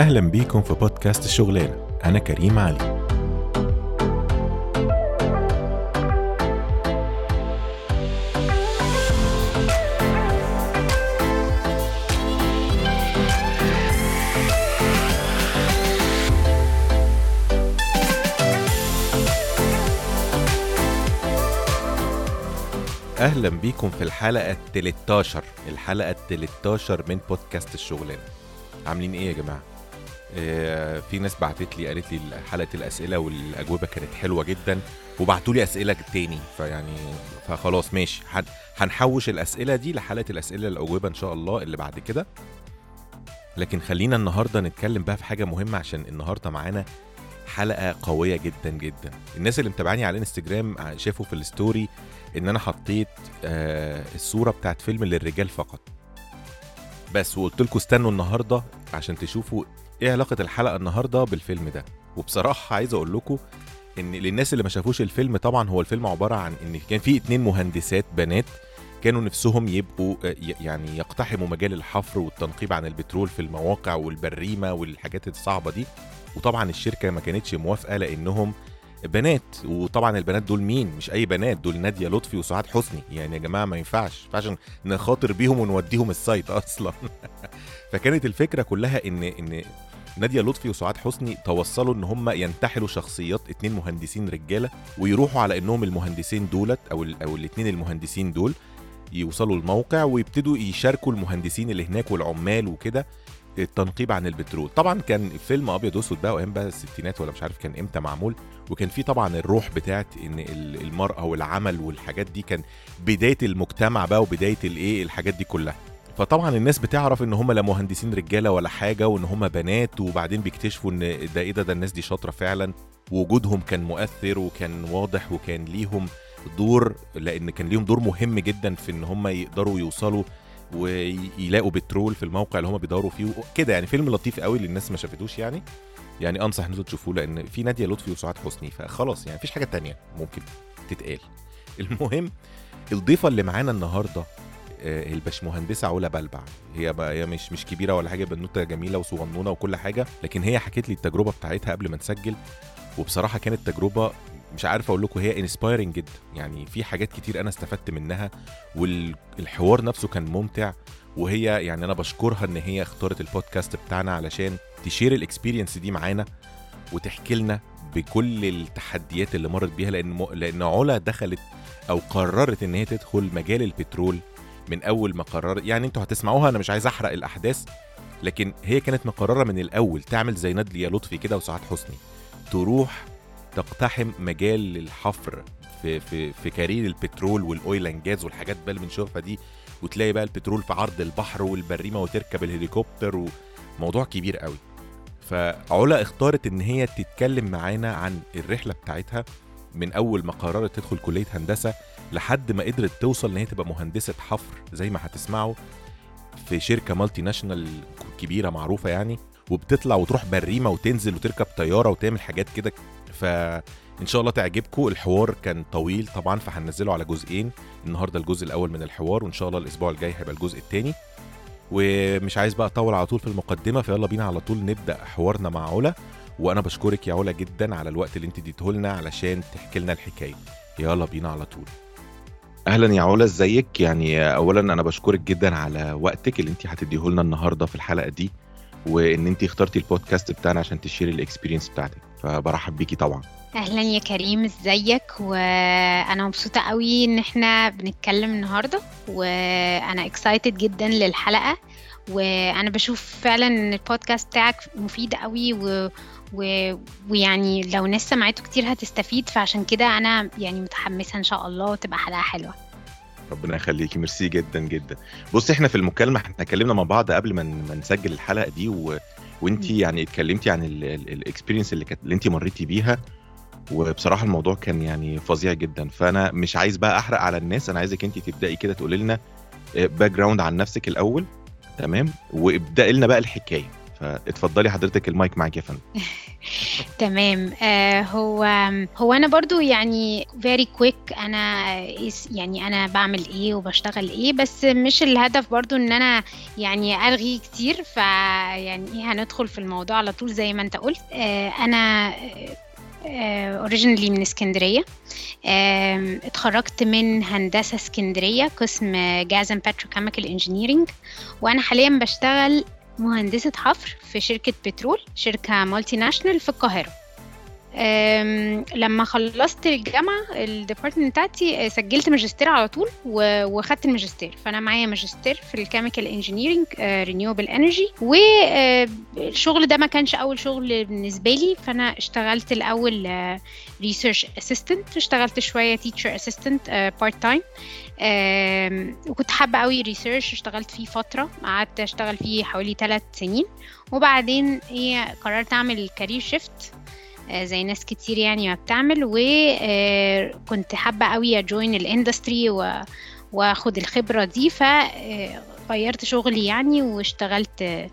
أهلا بيكم في بودكاست الشغلانة أنا كريم علي. أهلا بيكم في الحلقة 13 الحلقة 13 من بودكاست الشغلانة عاملين إيه يا جماعة؟ آه، في ناس بعتت لي قالت لي حلقة الأسئلة والأجوبة كانت حلوة جدا وبعتوا لي أسئلة تاني فيعني فخلاص ماشي. هن- هنحوش الأسئلة دي لحلقة الأسئلة الأجوبة إن شاء الله اللي بعد كده. لكن خلينا النهارده نتكلم بقى في حاجة مهمة عشان النهارده معانا حلقة قوية جدا جدا. الناس اللي متابعاني على الإنستجرام شافوا في الستوري إن أنا حطيت آه الصورة بتاعت فيلم للرجال فقط. بس وقلت لكم استنوا النهارده عشان تشوفوا إيه علاقة الحلقة النهارده بالفيلم ده؟ وبصراحة عايز أقول لكم إن للناس اللي ما شافوش الفيلم طبعا هو الفيلم عبارة عن إن كان في اتنين مهندسات بنات كانوا نفسهم يبقوا آه، يعني يقتحموا مجال الحفر والتنقيب عن البترول في المواقع والبريمة والحاجات الصعبة دي. وطبعا الشركة ما كانتش موافقة لأنهم بنات. وطبعا البنات دول مين؟ مش أي بنات دول نادية لطفي وسعاد حسني. يعني يا جماعة ما ينفعش ما ينفعش نخاطر بيهم ونوديهم السايت أصلا. فكانت الفكرة كلها إن إن نادية لطفي وسعاد حسني توصلوا إن هم ينتحلوا شخصيات اتنين مهندسين رجالة ويروحوا على إنهم المهندسين دولت أو أو الاتنين المهندسين دول يوصلوا الموقع ويبتدوا يشاركوا المهندسين اللي هناك والعمال وكده التنقيب عن البترول. طبعا كان فيلم أبيض وأسود بقى وأيام بقى الستينات ولا مش عارف كان إمتى معمول وكان في طبعا الروح بتاعت إن ال- المرأة والعمل والحاجات دي كان بداية المجتمع بقى وبداية الايه الحاجات دي كلها. فطبعا الناس بتعرف إن هم لا مهندسين رجالة ولا حاجة وإن هم بنات وبعدين بيكتشفوا إن ده إيه ده؟ ده الناس دي شاطرة فعلا. ووجودهم كان مؤثر وكان واضح وكان ليهم دور لأن كان ليهم دور مهم جدا في إن هم يقدروا يوصلوا ويلاقوا بترول في الموقع اللي هم بيدوروا فيه. كده يعني فيلم لطيف قوي للناس ما شافتوش يعني. يعني أنصح ان تشوفوه لأن في نادية لطفي وسعاد حسني فخلاص يعني مفيش حاجة تانية ممكن تتقال. المهم الضيفة اللي معانا النهارده الباشمهندسة علا بلبع هي بقى هي مش مش كبيرة ولا حاجة بنوتة جميلة وصغنونة وكل حاجة لكن هي حكت لي التجربة بتاعتها قبل ما نسجل وبصراحة كانت تجربة مش عارف أقول لكم هي inspiring جدا يعني في حاجات كتير أنا استفدت منها والحوار نفسه كان ممتع وهي يعني أنا بشكرها إن هي اختارت البودكاست بتاعنا علشان ت share ال experience دي معانا وتحكي لنا بكل التحديات اللي مرت بيها لأن. لأن علا دخلت أو قررت إن هي تدخل مجال البترول من أول ما قررت يعني أنتوا هتسمعوها أنا مش عايز أحرق الأحداث لكن هي كانت مقررة من الأول تعمل زي نادية لطفي كده وسعاد حسني. تروح تقتحم مجال الحفر في في في career البترول وال oil and gas والحاجات بقى اللي بنشوفها دي وتلاقي بقى البترول في عرض البحر والبريمة وتركب الهليكوبتر وموضوع كبير قوي. فعلا اختارت إن هي تتكلم معانا عن الرحلة بتاعتها من أول ما قررت تدخل كلية هندسة لحد ما قدرت توصل إن هي تبقى مهندسة حفر زي ما هتسمعوا في شركة مالتي ناشونال كبيرة معروفة يعني وبتطلع وتروح بريمة وتنزل وتركب طيارة وتعمل حاجات كده. فان شاء الله تعجبكم. الحوار كان طويل طبعا فهننزله على جزئين. النهارده الجزء الأول من الحوار وإن شاء الله الأسبوع الجاي هيبقى الجزء الثاني ومش عايز بقى أطول على طول في المقدمة فيلا بينا على طول نبدأ حوارنا مع علا. وأنا بشكرك يا علا جدا على الوقت اللي أنت اديته لنا علشان تحكي لنا الحكاية. يلا بينا على طول. أهلا يا علا إزيك؟ يعني اولا أنا بشكرك جدا على وقتك اللي انت هتديه لنا النهارده في الحلقة دي وإن انت اخترتي البودكاست بتاعنا عشان ت share ي ال experience بتاعتك. فبرحب بيكي طبعا. أهلا يا كريم إزيك؟ وأنا مبسوطة قوي إن إحنا بنتكلم النهارده وأنا excited جدا للحلقة وأنا بشوف فعلا إن البودكاست بتاعك مفيد قوي و... و... ويعني لو ناس سمعته كتير هتستفيد فعشان كده أنا يعني متحمسة إن شاء الله وتبقى حلقة حلوة. ربنا يخليكي. ميرسي جدا جدا. بصي إحنا في المكالمة إحنا اتكلمنا مع بعض قبل ما ما نسجل الحلقة دي و... وانت يعني اتكلمتي عن ال experience اللي كانت اللي انت مريتي بيها. وبصراحة الموضوع كان يعني فظيع جدا. فأنا مش عايز بقى أحرق على الناس. أنا عايزك انت تبدأي كده تقولي لنا background عن نفسك الأول. تمام؟ وابدأ لنا بقى الحكاية. فاتفضلي حضرتك المايك معاك يا فندم. تمام. آه هو هو أنا برضو يعني very quick أنا يعني أنا بعمل إيه وبشتغل إيه بس مش الهدف برضو إن أنا يعني أرغي كتير فيعني إيه هندخل في الموضوع على طول زي ما أنت قلت. آه أنا originally من اسكندرية. اتخرجت من هندسة اسكندرية قسم gas and petrochemical engineering وأنا حاليا بشتغل مهندسة حفر في شركة بترول شركة multinational في القاهرة. أم، لما خلصت الجامعة ال department بتاعتي آه، سجلت ماجستير على طول وخدت الماجستير. فأنا معايا ماجستير في ال chemical engineering renewable energy والشغل ده ما كانش أول شغل بالنسبة لي. فأنا اشتغلت الأول research assistant اشتغلت شوية teacher assistant part time وكنت حابة قوي research اشتغلت فيه فترة. قعدت أشتغل فيه حوالي ثلاث سنين. وبعدين إيه قررت أعمل career shift آه، زي ناس كتير يعني ما بتعمل وكنت حابة قوي أ join ال industry وآخد الخبرة دي. فغيرت شغلي يعني واشتغلت آه،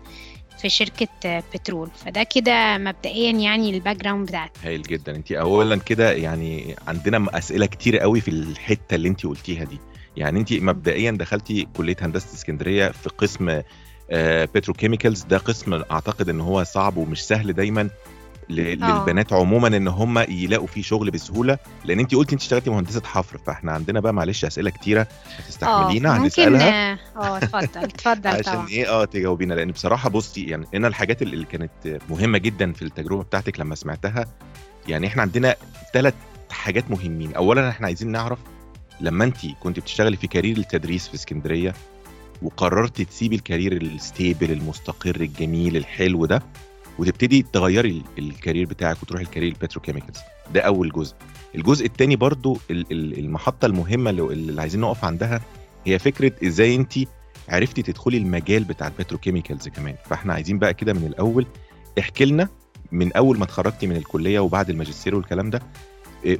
في شركة آه، بترول. فده كده مبدئيا يعني ال background بتاعتي. هايل جدا. انت اولا كده يعني عندنا أسئلة كتير قوي في الحتة اللي انت قلتيها دي. يعني انت مبدئيا دخلتي كلية هندسة اسكندرية في قسم بتروكيميكالز ده قسم أعتقد إن هو صعب ومش سهل دايما. للبنات عموما إن هم يلاقوا فيه شغل بسهولة. لأن انت قلتي انت اشتغلتي مهندسة حفر فإحنا عندنا بقى معلش أسئلة كتيرة هتستحملينا ممكن هنسألها. آه آه، اتفضل اتفضل عشان طبعا إيه؟ آه تجاوبينا. لأن بصراحة بصي يعني أنا الحاجات اللي كانت مهمة جدا في التجربة بتاعتك لما سمعتها يعني إحنا عندنا ثلاث حاجات مهمين. اولا إحنا عايزين نعرف لما انت كنت بتشتغلي في career التدريس في اسكندرية وقررتي تسيبي ال career ال stable المستقر الجميل الحلو ده وتبتدي تغيري ال- career بتاعك وتروحي ال career ال petrochemicals. ده أول جزء. الجزء الثاني برضو ال- ال- المحطة المهمة اللي عايزين نقف عندها هي فكرة إزاي أنت عرفتي تدخلي المجال بتاع ال petrochemicals كمان. فإحنا عايزين بقى كده من الأول احكي لنا من أول ما اتخرجتي من الكلية وبعد الماجستير والكلام ده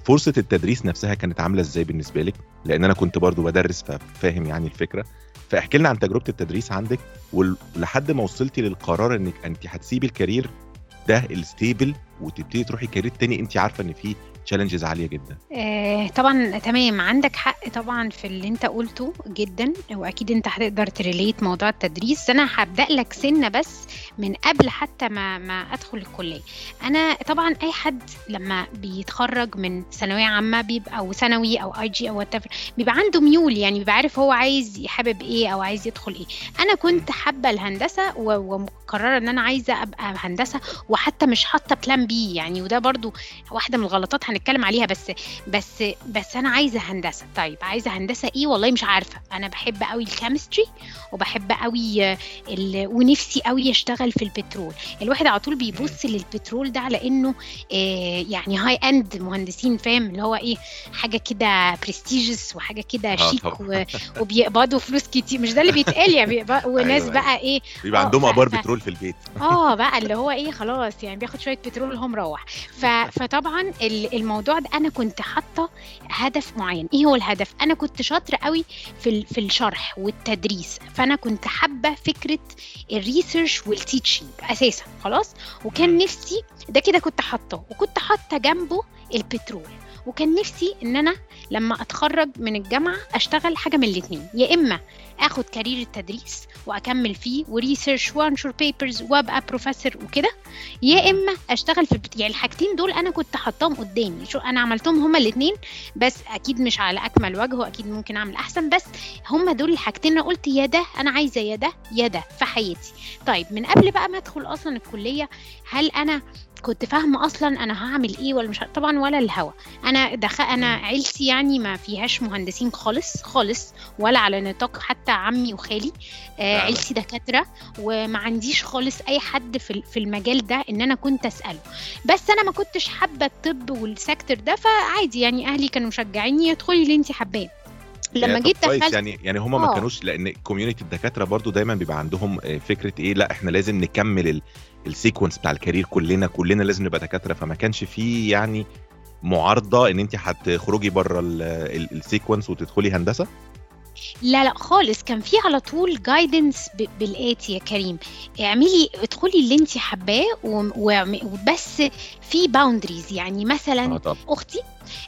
فرصة التدريس نفسها كانت عاملة إزاي بالنسبة لك؟ لأن أنا كنت برضو بدرس ففاهم يعني الفكرة. فاحكي لنا عن تجربة التدريس عندك ولحد ما وصلتي للقرار إنك أنت هتسيبي ال career ده ال stable وتبتدي تروحي career تاني أنت عارفة إن فيه challenges عالية جدا. آه، طبعا تمام. عندك حق طبعا في اللي انت قلته جدا وأكيد انت هتقدر ت relate موضوع التدريس. أنا هبدأ لك سنة بس من قبل حتى ما ما أدخل الكلية. أنا طبعا أي حد لما بيتخرج من ثانوية عامة بيبقى أو ثانوي أو IG أو whatever بيبقى عنده ميول يعني بيبقى عارف هو عايز حابب إيه أو عايز يدخل إيه. أنا كنت حابة الهندسة ومقررة إن أنا عايزة أبقى هندسة وحتى مش حاطة plan B يعني. وده برضو واحدة من الغلطات هنتكلم عليها بس بس بس أنا عايزة هندسة. طيب عايزة هندسة إيه؟ والله مش عارفة. أنا بحب قوي ال chemistry وبحب قوي آه، ال... ونفسي قوي أشتغل في البترول. الواحد على طول بيبص للبترول ده على إنه آه، يعني high end مهندسين فاهم؟ اللي هو إيه حاجة كده prestigious وحاجة كده آه شيك طبعاً. و... وبيقبضوا فلوس كتير. مش ده اللي بيتقال يعني بيقبض... وناس أيوة، بقى إيه بيبقى آه، عندهم أبار ف- بترول في البيت. آه بقى اللي هو إيه خلاص يعني بياخد شوية بترول وهو مروح. ف... فطبعا ال- الموضوع ده أنا كنت حاطة هدف معين. إيه هو الهدف؟ أنا كنت شاطرة قوي في. في الشرح والتدريس. فأنا كنت حابة فكرة ال research وال teaching أساسا خلاص؟ وكان. نفسي ده كده كنت حاطاه. وكنت حاطة جنبه البترول. وكان نفسي إن أنا لما أتخرج من الجامعة أشتغل حاجة من الاثنين يا إما آخد career التدريس وأكمل فيه و research وأنشر papers وأبقى بروفيسور وكده يا إما أشتغل في البت... يعني الحاجتين دول أنا كنت حاطاهم قدامي. شوف أنا عملتهم هما الاثنين بس أكيد مش على أكمل وجه وأكيد ممكن أعمل أحسن بس هما دول الحاجتين. أنا قلت يا ده أنا عايزة يا ده يا ده في حياتي. طيب من قبل بقى ما أدخل أصلا الكلية هل أنا كنت فاهمة أصلا أنا هعمل إيه ولا مش طبعا ولا الهوا. أنا دخل أنا. عيلتي يعني ما فيهاش مهندسين خالص خالص ولا على نطاق حتى عمي وخالي آه. عيلتي دكاترة وما عنديش خالص أي حد في في المجال ده إن أنا كنت أسأله بس أنا ما كنتش حابة الطب وال sector ده فعادي يعني أهلي كانوا مشجعيني ادخلي اللي انت حباه لما يعني جيت دخلت يعني يعني هم ما آه. كانوش لأن community الدكاترة برضو دايما بيبقى عندهم آه، فكرة إيه لأ إحنا لازم نكمل ال- sequence بتاع ال career كلنا كلنا لازم نبقى دكاترة فما كانش فيه يعني معارضة إن انت هتخرجي بره ال sequence وتدخلي هندسة لا لا خالص. كان في على طول guidance بالآتي يا كريم. اعملي ادخلي اللي انت حباه وبس في boundaries يعني مثلا طبعا. أختي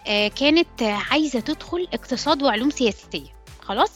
آه، كانت آه، عايزة تدخل اقتصاد وعلوم سياسية. خلاص.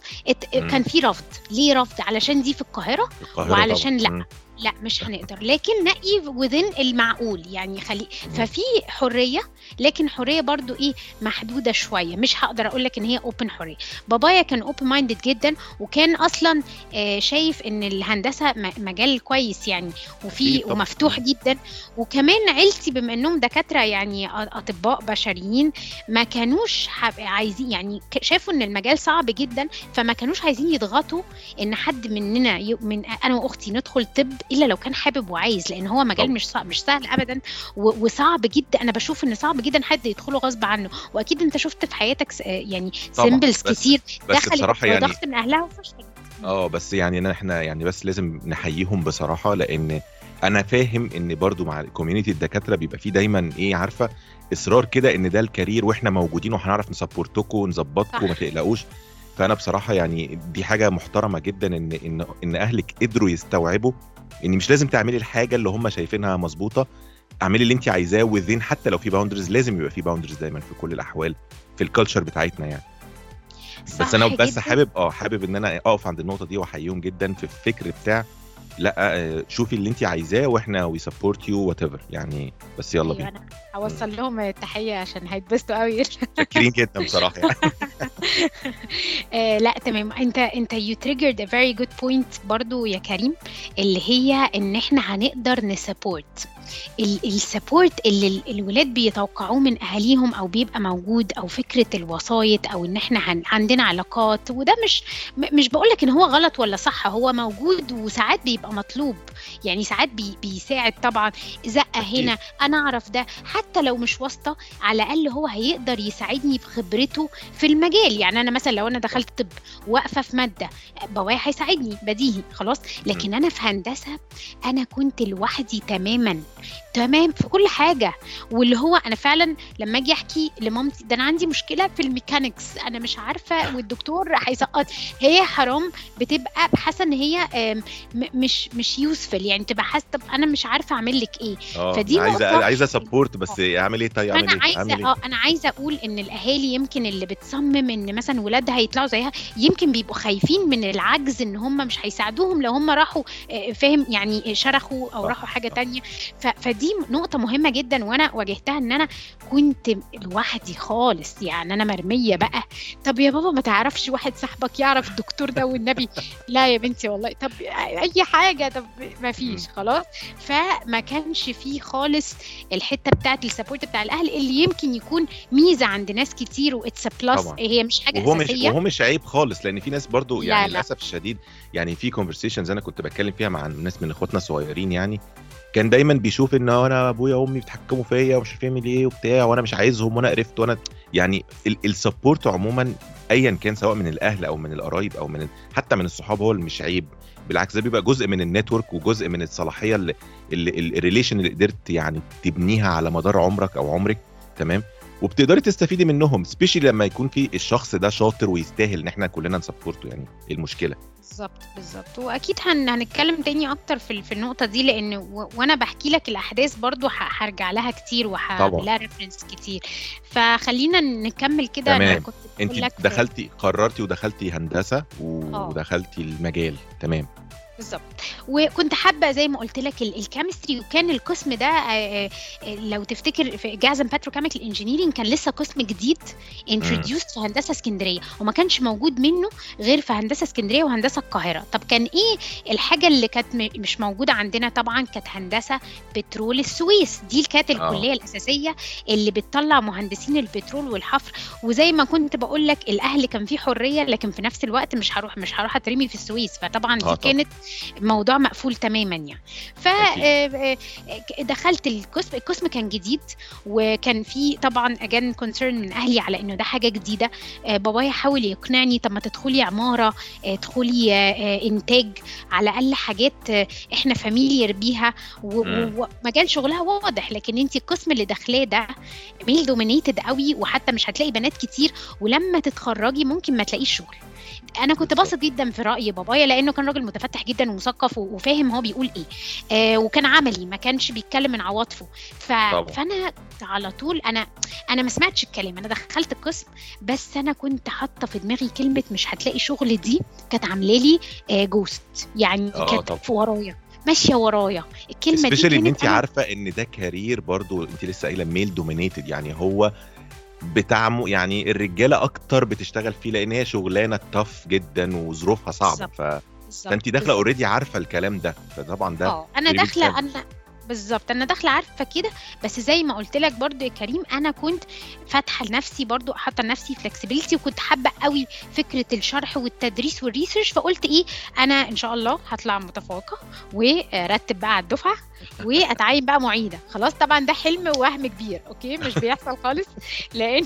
كان في رفض. ليه رفض؟ علشان دي في القاهرة القاهرة وعلشان طبعا. لا. لا مش هنقدر. لكن نقي within المعقول يعني خلي ففي حرية لكن حرية برضو إيه محدودة شوية. مش هقدر أقول لك إن هي open حرية. بابايا كان open minded جدا وكان أصلا آه، شايف إن الهندسة مجال كويس يعني وفي. ومفتوح جدا. وكمان عيلتي بما إنهم دكاترة يعني أطباء بشريين ما كانوش عايزين يعني شافوا إن المجال صعب جدا فما كانوش عايزين يضغطوا إن حد مننا من أنا وأختي ندخل طب إلا لو كان حابب وعايز لأن هو مجال. مش صعب مش سهل ابدا وصعب جدا أنا بشوف إن صعب جدا حد يدخله غصب عنه وأكيد أنت شفت في حياتك يعني. سيمبلز بس- كتير بس دخلت بصراحة يعني ضغط من أهلها وفشلت آه بس يعني إحنا يعني بس لازم نحييهم بصراحة لأن أنا فاهم إن برضو مع ال community الدكاترة بيبقى فيه دايما إيه عارفة إصرار كده إن ده ال career وإحنا موجودين وهنعرف ن support كم ونظبطكم. وما تقلقوش فأنا بصراحة يعني دي حاجة محترمة جدا إن إن إن أهلك قدروا يستوعبوا ان مش لازم تعملي الحاجة اللي هم شايفينها مظبوطة اعملي اللي انت عايزاه و then حتى لو في boundaries لازم يبقى في boundaries دايما في كل الأحوال في ال culture بتاعتنا يعني بس أنا بس. حابب آه حابب إن أنا أقف عند النقطة دي وأحييهم جدا في الفكر بتاع لا آه، شوفي اللي انت عايزاه وإحنا we support you whatever يعني بس يلا بينا. أنا هوصل لهم التحية عشان هيتبسطوا قوي. شاكرين جدا بصراحة يعني. آه لا تمام. انت انت you triggered a very good point برضو يا كريم اللي هي إن إحنا هنقدر ن support. ال support اللي ال- الولاد بيتوقعوه من أهاليهم أو بيبقى موجود أو فكرة الوسايط أو إن إحنا عندنا علاقات. وده مش مش بقول لك إن هو غلط ولا صح. هو موجود وساعات بيبقى مطلوب. يعني ساعات بي بيساعد طبعا. زقة. هنا أنا أعرف ده. حتى لو مش واسطة على الأقل هو هيقدر يساعدني بخبرته في المجال. يعني أنا مثلا لو أنا دخلت طب واقفة في مادة بابايا هيساعدني بديهي خلاص. لكن أنا في هندسة أنا كنت لوحدي تماما. gosh. تمام في كل حاجة. واللي هو أنا فعلا لما أجي أحكي لمامتي ده أنا عندي مشكلة في ال mechanics أنا مش عارفة والدكتور هيسقط. هي حرام بتبقى حاسة إن هي مش مش useful يعني تبقى حاسة طب أنا مش عارفة أعمل لك إيه؟ آه فدي عايزه عايزة support بس أعمل إيه؟ طيب أعمل أنا إيه؟ عايزة أعمل إيه؟ آه أنا عايزة أقول إن الأهالي يمكن اللي بتصمم إن مثلا ولادها هيطلعوا زيها يمكن بيبقوا خايفين من العجز إن هم مش هيساعدوهم لو هم راحوا آه، فاهم؟ يعني شرقوا أو راحوا حاجة. تانية. ف- فدي نقطة مهمة جدا وأنا واجهتها إن أنا كنت لوحدي خالص يعني أنا مرمية بقى. طب يا بابا ما تعرفش واحد صاحبك يعرف الدكتور ده والنبي؟ لا يا بنتي والله. طب أي حاجة طب ما فيش خلاص. فما كانش فيه خالص الحتة بتاعت ال support بتاع الأهل اللي يمكن يكون ميزة عند ناس كتير و it's plus. هي مش حاجة وهو مش وهو مش عيب خالص لأن في ناس برضو يعني لا. للأسف الشديد يعني في conversations أنا كنت بتكلم فيها مع ناس من إخواتنا الصغيرين يعني كان دايما بيشوف إن أنا أبويا وأمي بيتحكموا فيا ومش عارف يعمل إيه وبتاع وأنا مش عايزهم وأنا قرفت وأنا يعني ال support عموما ايا كان سواء من الأهل أو من القرايب أو من حتى من الصحاب هو اللي مش عيب. بالعكس ده بيبقى جزء من ال network وجزء من الصلاحية اللي ال relation اللي قدرت يعني تبنيها على مدار عمرك أو عمرك تمام؟ وبتقدري تستفيدي منهم specially لما يكون في الشخص ده شاطر ويستاهل إن إحنا كلنا ن support ه يعني إيه المشكلة؟ بالظبط بالظبط. وأكيد هن... هنتكلم تاني أكتر في في النقطة دي لأن و... وأنا بحكي لك الأحداث برضو. هرجع لها كتير وهعمل لها reference كتير. فخلينا نكمل كده تمام. أنا كنت انت دخلتي قررتي ودخلتي هندسة ودخلتي المجال. تمام. بالظبط. وكنت حابة زي ما قلت لك ال chemistry وكان القسم ده لو تفتكر في gas and petrochemical engineering كان لسه قسم جديد introduced في هندسة اسكندرية وما كانش موجود منه غير في هندسة اسكندرية وهندسة القاهرة. طب كان إيه الحاجة اللي كانت مش موجودة عندنا؟ طبعا كانت هندسة بترول السويس. دي كانت الكلية آه. الأساسية اللي بتطلع مهندسين البترول والحفر. وزي ما كنت بقول لك الأهل كان فيه حرية لكن في نفس الوقت مش هروح مش هروح أترمي في السويس. فطبعا دي آه كانت موضوع مقفول تماما يعني. فدخلت القسم القسم كان جديد وكان في طبعا again concern من أهلي على إنه ده حاجة جديدة. بابايا حاول يقنعني طب ما تدخلي عمارة ادخلي إنتاج على الأقل حاجات إحنا familiar بيها. ومجال شغلها واضح لكن انت القسم اللي داخلاه ده male dominated قوي وحتى مش هتلاقي بنات كتير ولما تتخرجي ممكن ما تلاقيش شغل. أنا كنت. بأثق جدا في رأي بابايا لأنه كان راجل متفتح جدا ومثقف وفاهم هو بيقول إيه. آه وكان عملي ما كانش بيتكلم من عواطفه. ف... طبعا. فأنا على طول أنا أنا ما سمعتش الكلام. أنا دخلت القسم بس أنا كنت حاطة في دماغي كلمة مش هتلاقي شغل دي كانت عاملة لي آه ghost يعني آه، كانت. في ورايا. ماشية ورايا. الكلمة دي إن انت عارفة إن ده career برضو انت لسه قايلة male dominated يعني هو بتاع م- يعني الرجالة أكتر بتشتغل فيه لأن هي شغلانة tough جدا وظروفها صعبة. ف... فانت داخلة. already عارفة الكلام ده فطبعا ده آه أنا داخلة. أنا بالظبط أنا داخلة عارفة كده بس زي ما قلت لك برضو يا كريم أنا كنت فاتحة لنفسي برضو حاطة لنفسي flexibility وكنت حابة قوي فكرة الشرح والتدريس وال research فقلت إيه أنا إن شاء الله هطلع متفوقة وأترتب بقى على الدفعة وأتعين بقى معيدة. خلاص طبعا ده حلم ووهم كبير okay؟ مش بيحصل خالص. لأن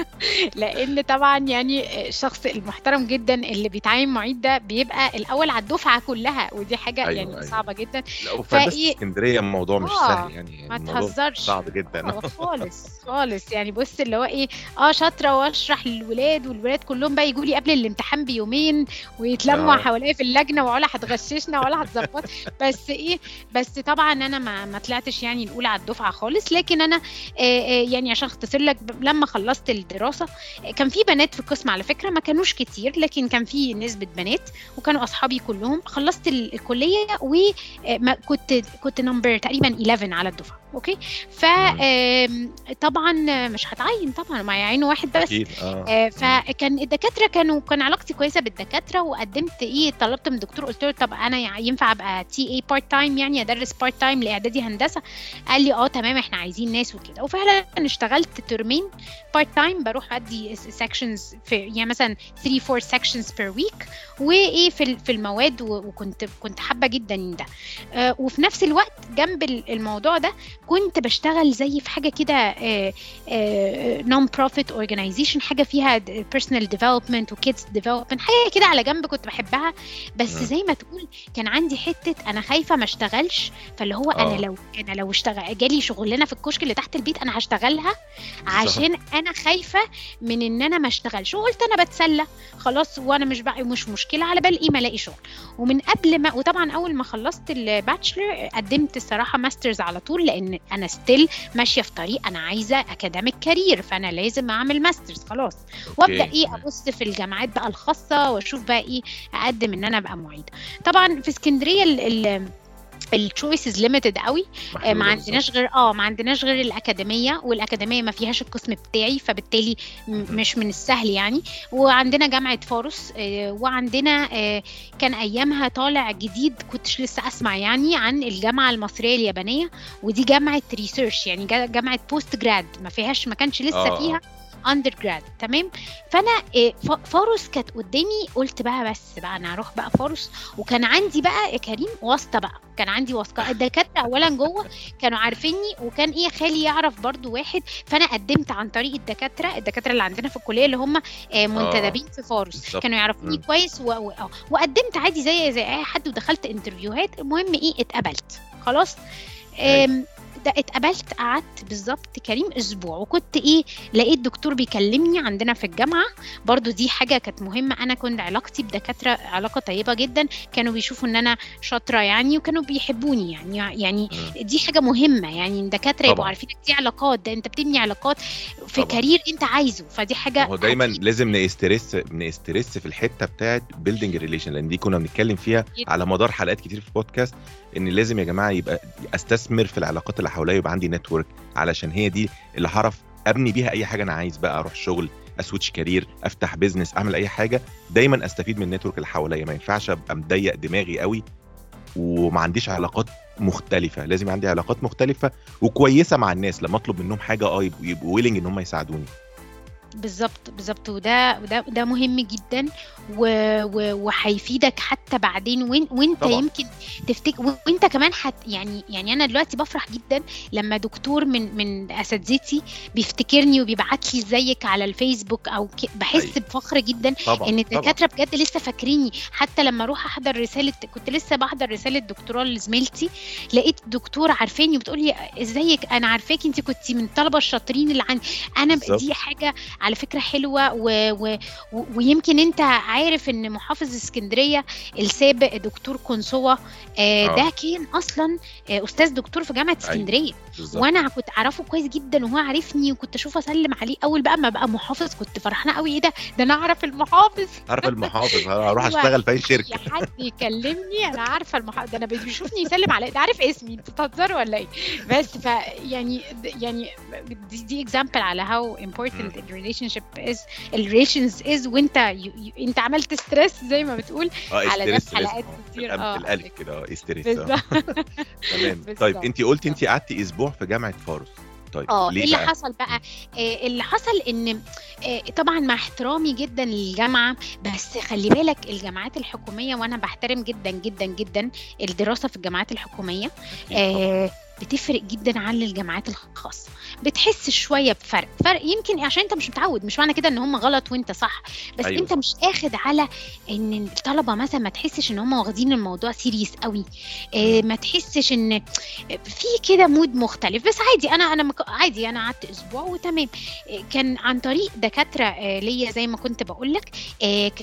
لأن طبعا يعني الشخص المحترم جدا اللي بيتعين معيد ده بيبقى الأول على الدفعة كلها ودي حاجة أيوة، يعني أيوة. صعبة جدا. لا وفي؟ اسكندرية الموضوع مش آه، سهل يعني ما تهزرش. صعب جدا. آه، خالص خالص. يعني بص اللي هو إيه آه شاطرة وأشرح للولاد والولاد كلهم بقى يجوا لي قبل الامتحان بيومين ويتلموا آه. حواليا في اللجنة ولا هتغششنا ولا هتظبط. بس إيه بس طبعا أنا ما ما طلعتش يعني الأولى على الدفعة خالص لكن أنا آه آه يعني عشان أختصر لك لما خلصت الدراسة آه، كان في بنات في القسم على فكرة ما كانوش كتير لكن كان في نسبة بنات وكانوا أصحابي كلهم. خلصت ال- الكليه وما كنت كنت number تقريبا 11 على الدفعة. okay؟ فطبعا مش هتعين طبعا ما يعينوا واحد بس. أكيد آه. آه، فكان الدكاترة كانوا كان علاقتي كويسة بالدكاترة وقدمت إيه طلبت من الدكتور قلت له طب أنا ينفع أبقى TA part time يعني أدرس part time لإعدادي هندسة؟ قال لي آه تمام إحنا عايزين ناس وكده. وفعلا اشتغلت ترمين part time بروح أدي sections في يعني مثلا 3 4 sections per week وإيه في ال- في المواد وكنت كنت حابة جدا ده. آه، وفي نفس الوقت جنب ال- الموضوع ده كنت بشتغل زي في حاجة كده non profit organization حاجة فيها personal development و kids development حاجة كده على جنب كنت بحبها. بس. زي ما تقول كان عندي حتة أنا خايفة ما اشتغلش. فاللي هو آه. أنا لو أنا لو اشتغل جالي شغلانة في الكشك اللي تحت البيت أنا هشتغلها عشان أنا خايفة من إن أنا ما اشتغلش. وقلت أنا بتسلى. خلاص وأنا مش بقى مش مشكلة. على بال إيه ما ألاقي شغل. ومن قبل ما وطبعا أول ما خلصت ال bachelor قدمت الصراحة masters على طول لأن أنا still ماشية في طريق أنا عايزة academic career فأنا لازم أعمل masters خلاص. وأبدأ. إيه؟ أبص في الجامعات بقى الخاصة وأشوف بقى إيه؟ أقدم إن أنا أبقى معيدة. طبعا في اسكندرية ال choices limited قوي آه، ما عندناش غير آه ما عندناش غير الأكاديمية والأكاديمية ما فيهاش القسم بتاعي فبالتالي. مش من السهل يعني وعندنا جامعة فاروس آه، وعندنا آه، كان أيامها طالع جديد كنتش لسه أسمع يعني عن الجامعة المصرية اليابانية ودي جامعة research يعني جا- جامعة post grad ما فيهاش ما كانش لسه آه. فيها undergrad تمام؟ فأنا آه، فاروس كانت قدامي قلت بقى بس بقى أنا هروح بقى فاروس. وكان عندي بقى يا كريم واسطة بقى كان عندي واسطة. الدكاترة اولا جوه كانوا عارفيني وكان إيه خالي يعرف برضو واحد. فأنا قدمت عن طريق الدكاترة الدكاترة اللي عندنا في الكلية اللي هم آه، منتدبين في فاروس. كانوا يعرفوني. كويس و... و... آه، وقدمت عادي زي زي أي حد ودخلت interview هات المهم إيه اتقبلت. خلاص؟ ده اتقبلت قعدت بالظبط كريم أسبوع وكنت إيه لقيت دكتور بيكلمني عندنا في الجامعة برضو دي حاجة كانت مهمة أنا كنت علاقتي بدكاترة علاقة طيبة جدا كانوا بيشوفوا إن أنا شاطرة يعني وكانوا بيحبوني يعني يعني. دي حاجة مهمة يعني الدكاتره يبقوا. عارفين دي علاقات ده أنت بتبني علاقات في طبعاً. career أنت عايزه فدي حاجة هو دايما أكيد لازم نـ stress نـ stress في الحتة بتاعت building relation لأن دي كنا بنتكلم فيها. على مدار حلقات كتير في البودكاست إن لازم يا جماعة يبقى أستثمر في العلاقات اللي حواليا يبقى عندي network علشان هي دي اللي هعرف أبني بيها أي حاجة أنا عايز بقى أروح شغل أ switch career أفتح business أعمل أي حاجة. دايما أستفيد من ال network اللي حواليا ما ينفعش أبقى مضيق دماغي قوي وما عنديش علاقات مختلفة. لازم عندي علاقات مختلفة وكويسة مع الناس. لما أطلب منهم حاجة آه يبقوا willing إن هم يساعدوني. بالظبط بالظبط وده وده ده مهم جدا وهيفيدك حتى بعدين وين وإنت طبعاً. يمكن تفتكر وإنت كمان حت يعني يعني أنا دلوقتي بفرح جدا لما دكتور من من أساتذتي بيفتكرني وبيبعت لي إزيك على الفيسبوك أو بحس أيوة. بفخر جدا طبعا إن الدكاترة بجد لسه فاكريني حتى لما أروح أحضر رسالة كنت لسه بحضر رسالة دكتوراه لزميلتي لقيت دكتوره عارفاني وبتقول لي إزيك أنا عارفاكي أنت كنتي من الطلبه الشاطرين اللي عندي أنا ب- بالظبط. دي حاجة على فكرة حلوة و... و... ويمكن أنت عارف إن محافظ اسكندرية السابق دكتور كونسوة آه، آه. ده كان أصلا آه، أستاذ دكتور في جامعة أيوة. اسكندرية. بالظبط. وأنا كنت أعرفه كويس جدا وهو عارفني وكنت اشوفه أسلم عليه أول بقى ما بقى محافظ كنت فرحانة قوي إيه ده؟ ده أنا أعرف المحافظ. عارف المحافظ هروح أيوة. أشتغل في أي شركة. اي حد يكلمني أنا عارفة المحافظ ده أنا بيشوفني يسلم علي ده عارف اسمي؟ أنتوا بتهزروا ولا إيه؟ بس ف يعني يعني دي, دي example على how important the relationship is relations is وانت انت عملت ستريس زي ما بتقول آه على في حلقات. كتير. آه. الالف كده آه آه. بالظبط. تمام. طيب انت قلتي انت قعدتي أسبوع في جامعة فاروس. طيب آه إيه اللي بقى؟ حصل بقى آه اللي حصل إن آه طبعا مع احترامي جدا للجامعة بس خلي بالك الجامعات الحكومية وأنا بحترم جدا جدا جدا الدراسة في الجامعات الحكومية. آه بتفرق جدا عن الجامعات الخاصة. بتحس شوية بفرق. فرق يمكن عشان انت مش متعود مش معنى كده ان هم غلط وانت صح. بس أيوة. انت مش اخد على ان الطلبة مثلا ما تحسش ان هم واخدين الموضوع serious قوي. آه ما تحسش ان في كده mood مختلف. بس عادي أنا أنا مك... عادي أنا قعدت أسبوع وتمام. آه، كان عن طريق دكاترة آه، ليا زي ما كنت بقول لك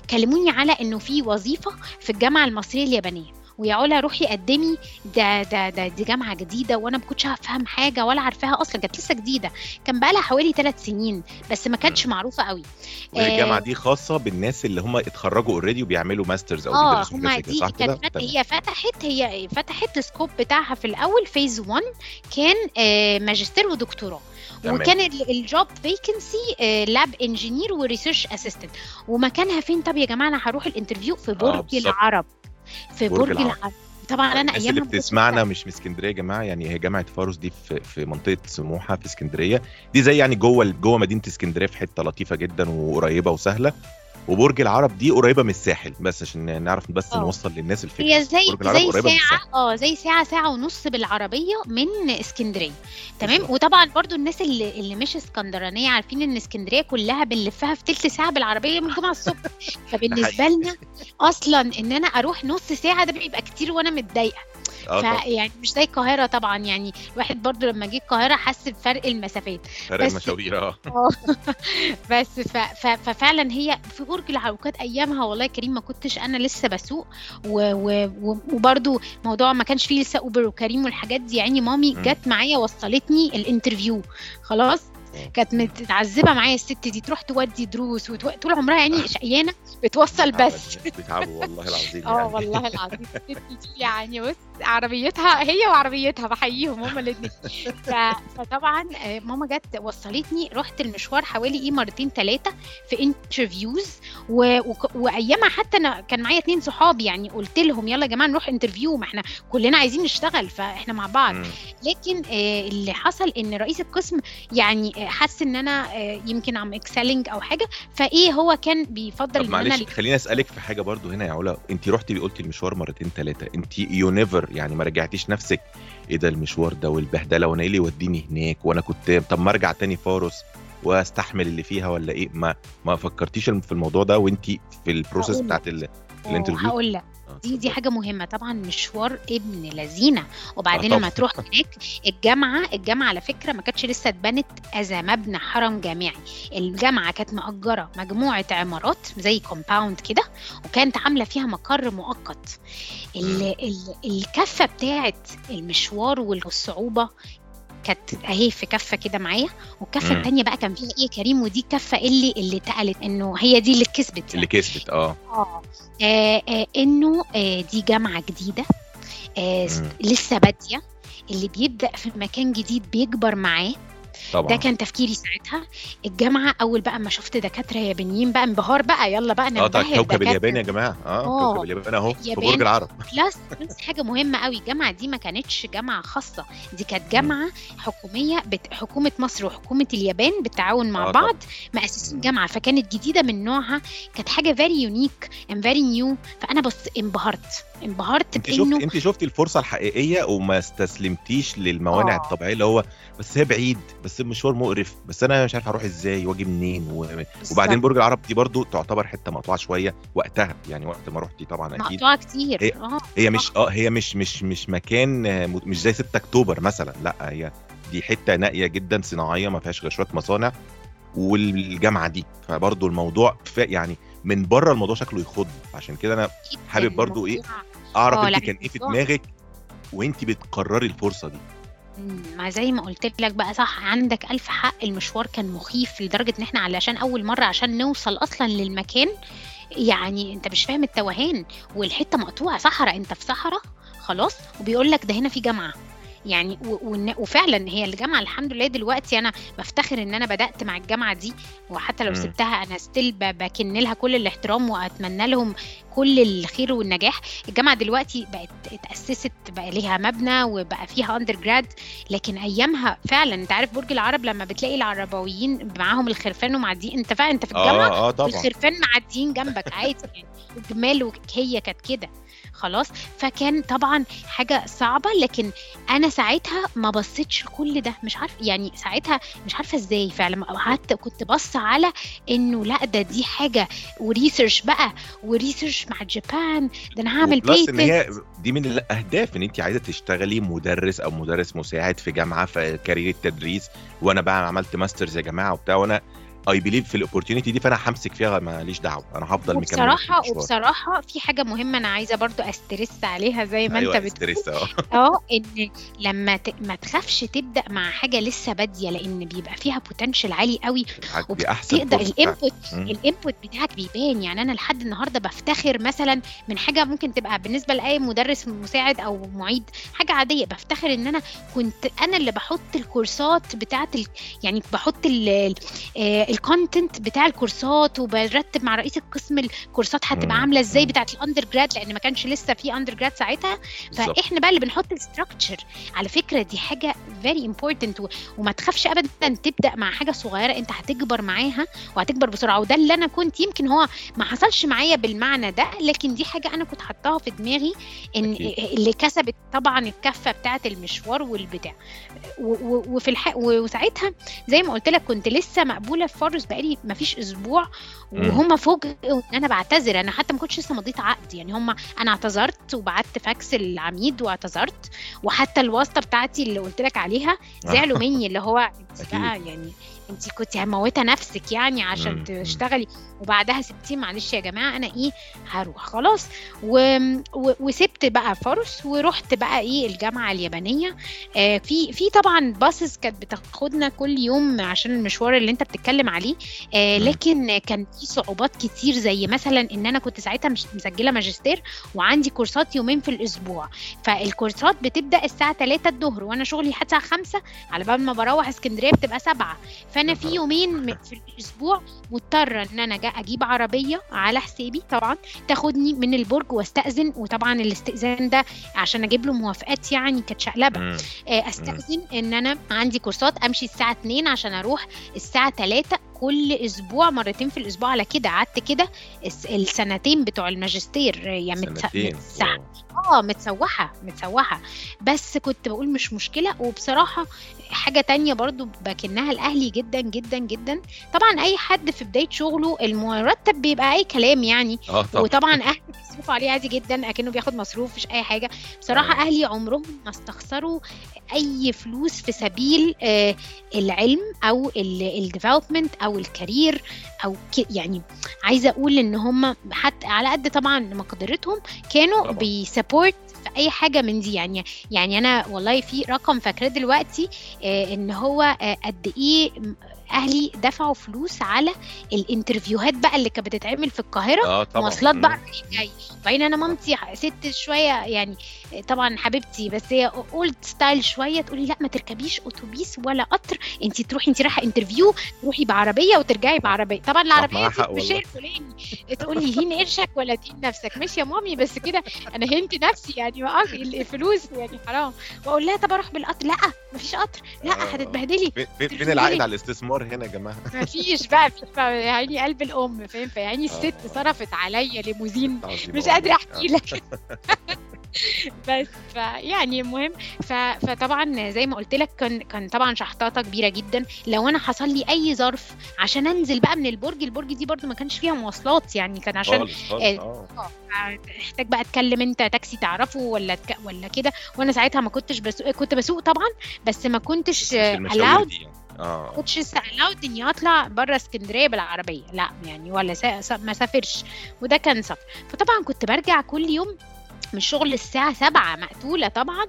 كلموني على إنه في وظيفة في الجامعة المصرية اليابانية. ويا علا روحي قدمي ده ده ده دي جامعة جديدة وأنا ما كنتش هفهم حاجة ولا عارفاها أصلا كانت لسه جديدة كان بقى لها حوالي ثلاث سنين بس ما كانتش. معروفة قوي وهي الجامعة آه، دي خاصة بالناس اللي هم اتخرجوا already وبيعملوا masters أو آه كده دي؟ كانت فت... هي فتحت هي فتحت ال scope بتاعها في الأول phase 1 كان آه، ماجستير ودكتوراه. وكان ال- ال job vacancy lab engineer و research assistant ومكانها فين طب يا جماعة أنا هروح ال interview في برج بالظبط. العرب في برج برج, العرب. طبعا أنا الناس أيام اللي بتسمعنا مش من اسكندرية يا جماعة يعني هي جامعة فاروس دي في في منطقة سموحة في اسكندرية. دي زي يعني جوه جوه مدينة اسكندرية في حتة لطيفة جدا وقريبة وسهلة. وبرج العرب دي قريبة من الساحل بس عشان نعرف بس آه. نوصل للناس الفكرة. هي زي برج العرب زي الساحل. آه زي ساعة ساعة ونص بالعربية من اسكندرية. تمام؟ بالظبط. وطبعا برضو الناس اللي اللي مش اسكندرانية عارفين إن اسكندرية كلها بنلفها في تلت ساعة بالعربية من الجمعة الصبح. فبالنسبة لنا أصلا إن أنا أروح نص ساعة ده بيبقى كتير وأنا متضايقة. طبعا فيعني مش زي القاهرة طبعا يعني الواحد برضو لما جه القاهرة حس بفرق المسافات. فرق المشاوير آه. آه. بس ف... ف... ففعلا هي في برج العرب كانت أيامها والله يا كريم ما كنتش أنا لسه بسوق و... و... و... وبرده موضوع ما كانش فيه لسه أوبر وكريم والحاجات دي يعني مامي. جت معايا وصلتني الانترفيو خلاص. كانت متعذبة معايا الست دي. تروح تودي دروس وتو... طول عمرها يعني شقيانة بتوصل بس. بيتعبوا والله العظيم آه يعني. والله العظيم. الست دي يعني بص عربيتها هي وعربيتها بحييهم هما الاثنين ف... فطبعا آه، ماما جت وصلتني. رحت المشوار حوالي إيه مرتين ثلاثة في interviews و... وك- وأيامها حتى أنا كان معايا اتنين صحابي يعني. قلت لهم يلا يا جماعة نروح interview ما إحنا كلنا عايزين نشتغل فإحنا مع بعض. لكن آه، اللي حصل إن رئيس القسم يعني آه، حس ان أنا آه، يمكن am excelling أو حاجة فإيه هو كان بيفضل طب إن أنا معلش خليني أسألك في حاجة برضو هنا يا علا. انت رحتي قلتي المشوار مرتين ثلاثة انت you never يعني ما رجعتيش نفسك. إيه ده المشوار ده والبهدله وأنا إيه اللي يوديني هناك؟ وأنا كنت طب ما أرجع تاني فاروس وأستحمل اللي فيها ولا إيه؟ ما ما فكرتيش في الموضوع ده وانت في ال process بتاعت ال- ال interview هقول لك. دي دي اتفضلي. حاجة مهمة. طبعا مشوار ابن لذينة. وبعدين آه، لما. تروح هناك الجامعة الجامعة على فكرة ما كانتش لسه اتبنت as مبنى حرم جامعي. الجامعة كانت مأجرة مجموعة عمارات زي compound كده وكانت عاملة فيها مقر مؤقت. ال ال الكفة بتاعت المشوار والصعوبة كانت اهي في كفة كده معايا والكفة مم. التانية بقى كان فيها إيه كريم ودي الكفة اللي اللي اتقالت إنه هي دي اللي كسبت يعني. اللي كسبت آه آه آه، آه، إنه آه، دي جامعة جديدة آه،. لسه بادية اللي بيبدأ في مكان جديد بيكبر معاه طبعا ده كان تفكيري ساعتها الجامعة أول بقى ما شفت دكاترة يابانيين بقى انبهار بقى يلا بقى آه طبعا ننبهر كوكب. اليابان يا جماعة آه آه. كوكب اليابان أهو في. برج العرب plus plus حاجة مهمة قوي الجامعة دي ما كانتش جامعة خاصة دي كانت جامعة حكومية بت... حكومة مصر وحكومة اليابان بالتعاون مع آه بعض. مؤسسين. جامعة فكانت جديدة من نوعها كانت حاجة very unique and very new فأنا بس انبهرت انبهرت انت شفت بإنه انت شفتي الفرصة الحقيقية وما استسلمتيش للموانع آه. الطبيعية اللي هو بس هي بعيد بس المشوار مقرف بس أنا مش عارف أروح إزاي وأجي منين و... وبعدين برج العرب دي برضو تعتبر حتة مقطوعة شوية وقتها يعني وقت ما رحتي طبعا أكيد. مقطوعة كتير. هي- آه هي مش آه هي مش مش مش مكان آه، مش زي 6 أكتوبر مثلا لأ هي دي حتة نائية جدا صناعية ما فيهاش غير شوية مصانع والجامعة دي. فبرضه الموضوع يعني من بره الموضوع شكله يخض. عشان كده أنا حابب برضو إيه؟ أعرف آه، أنت كان إيه في دماغك وأنت بتقرري الفرصة دي؟ ما زي ما قلت لك بقى صح عندك ألف حق. المشوار كان مخيف لدرجة إن إحنا علشان أول مرة عشان نوصل أصلا للمكان يعني أنت مش فاهم التوهان. والحتة مقطوعة صحراء أنت في صحراء خلاص. وبيقول لك ده هنا في جامعة. يعني وفعلا هي الجامعة الحمد لله دلوقتي أنا بفتخر إن أنا بدأت مع الجامعة دي وحتى لو. سبتها أنا still بكن لها كل الاحترام وأتمنى لهم كل الخير والنجاح. الجامعة دلوقتي بقت اتأسست بقى ليها مبنى وبقى فيها undergrad لكن أيامها فعلا أنت عارف برج العرب لما بتلاقي العرباويين معاهم الخرفان ومعديين أنت فعلا أنت في الجامعة آه آه طبعا. والخرفان معديين جنبك عادي يعني الجمال وك- هي كانت كده. خلاص. فكان طبعا حاجة صعبة لكن أنا ساعتها ما بصيتش لكل ده. مش عارف يعني ساعتها مش عارفة إزاي فعلا. قعدت كنت بص على إنه لأ ده دي حاجة. و research بقى و research مع Japan. ده أنا هعمل plus إن هي دي من الأهداف إن انت عايزة تشتغلي مدرس أو مدرس مساعد في جامعة في career التدريس. وأنا بقى عملت masters يا جماعة وبتاع. وأنا I believe في ال opportunity دي فأنا همسك فيها ماليش دعوة أنا هفضل مكمل في وبصراحه في حاجة مهمة أنا عايزة برضو أ stress عليها زي ما أيوه أنت بتقول. stress أه. إن لما ت... ما تخافش تبدأ مع حاجة لسه بادية لأن بيبقى فيها potential عالي قوي وبتقدر. ال input. ال input بتاعك بيبان. يعني أنا لحد النهارده بفتخر مثلا من حاجة ممكن تبقى بالنسبة لأي مدرس مساعد أو معيد حاجة عادية. بفتخر إن أنا كنت أنا اللي بحط ال course ات بتاعة ال... يعني بحط ال content بتاع ال course ات وبرتب مع رئيس القسم ال course ات هتبقى. عاملة إزاي. بتاعه ال undergrad لأن ما كانش لسه في undergrad ساعتها. فإحنا بقى اللي بنحط ال structure على فكرة دي حاجة very important وما تخافش ابدا تبدأ مع حاجة صغيرة أنت هتكبر معاها وهتكبر بسرعة وده اللي أنا كنت يمكن هو ما حصلش معايا بالمعنى ده لكن دي حاجة أنا كنت حطاها في دماغي إن أكيد. اللي كسبت طبعا الكفة بتاعه المشوار والبتاع وفي الح... وساعتها زي ما قلت لك كنت لسه مقبولة في فارس بقالي ما فيش أسبوع. وهم فوجئوا إن أنا بعتذر أنا حتى ما كنتش لسه مضيت عقد يعني هم أنا اعتذرت وبعت فاكس العميد واعتذرت وحتى الواسطة بتاعتي اللي قلت لك عليها زعلوا مني اللي هو. بقى يعني انت كنت هموتة نفسك يعني عشان مم. تشتغلي. وبعدها سبتيه معلش يا جماعة أنا إيه هروح. خلاص. و... و... وسبت بقى فارس ورحت بقى إيه الجامعة اليابانية. آه في في طبعا باصز كانت بتاخدنا كل يوم عشان المشوار اللي أنت بتتكلم عليه. آه. لكن كان في صعوبات كتير زي مثلا إن أنا كنت ساعتها مش مسجلة ماجستير وعندي كورسات يومين في الأسبوع. فالكورسات بتبدأ الساعة 3 الظهر وأنا شغلي حتى الساعة 5 على بال ما بروح اسكندرية بتبقى 7 فأنا في يومين في الأسبوع مضطرة إن أنا أجيب عربية على حسابي طبعا تاخدني من البرج وأستأذن وطبعا الاستئذان ده عشان أجيب له موافقات يعني كانت شقلبة. آه، أستأذن إن أنا عندي كورسات أمشي الساعة 2 عشان أروح الساعة 3 كل أسبوع مرتين في الأسبوع على كده. قعدت كده الس- السنتين بتوع الماجستير يعني متس-. آه متسوحة متسوحة. بس كنت بقول مش مشكلة وبصراحة حاجة تانية برضو بكنها لأهلي جدا جدا جدا طبعا أي حد في بداية شغله المرتب بيبقى أي كلام يعني آه طبعا وطبعا أهلي بيصرفوا عليه عادي جدا أكنه بياخد مصروف مش أي حاجة بصراحة أيوة. أهلي عمرهم ما استخسروا أي فلوس في سبيل آه، العلم أو ال development أو ال career أو يعني عايزة أقول إن هم حتى على قد طبعا مقدرتهم كانوا. بي support في أي حاجة من دي. يعني يعني أنا والله في رقم فاكراه دلوقتي آه، إن هو آه، قد إيه أهلي دفعوا فلوس على ال interview هات بقى اللي كانت بتتعمل في القاهرة. آه طبعا. مواصلات بقى جاي وبعدين أنا مامتي ست شوية يعني طبعا حبيبتي بس هي old style شوية تقولي لا ما تركبيش أتوبيس ولا قطر. انت تروحي انت رايحة interview تروحي بعربية وترجعي بعربية. طبعا العربية معاها دي حق مش والله. الفلاني تقول لي هين قرشك ولا دين نفسك. ماشي يا مامي بس كده أنا هنت نفسي يعني الفلوس يعني حرام. وأقول لها طب أروح بالقطر. لا مفيش قطر. لا آه. هتتبهدلي. فين العائد على الاستثمار؟ هنا يا جماعة. مفيش بقى بقى يعني قلب الأم فاهم؟ فيعني الست. صرفت عليا ليموزين. مش. قادرة أحكي آه. لك. بس فيعني المهم ف... فطبعا زي ما قلت لك كان كان طبعا شحطاطة كبيرة جدا. لو أنا حصل لي أي ظرف عشان أنزل بقى من البرج البرج دي برضو ما كانش فيها مواصلات يعني كان عشان خالص آه، احتاج بقى اتكلم أنت تاكسي تعرفه ولا تك... ولا كده. وأنا ساعتها ما كنتش بسوق كنت بسوق طبعا بس ما كنتش بس آه. كنتش allowed اني أطلع بره اسكندرية بالعربية. لا يعني ولا. سا- ما سافرش. وده كان سفر. فطبعا كنت برجع كل يوم من الشغل الساعة سبعة مقتولة طبعا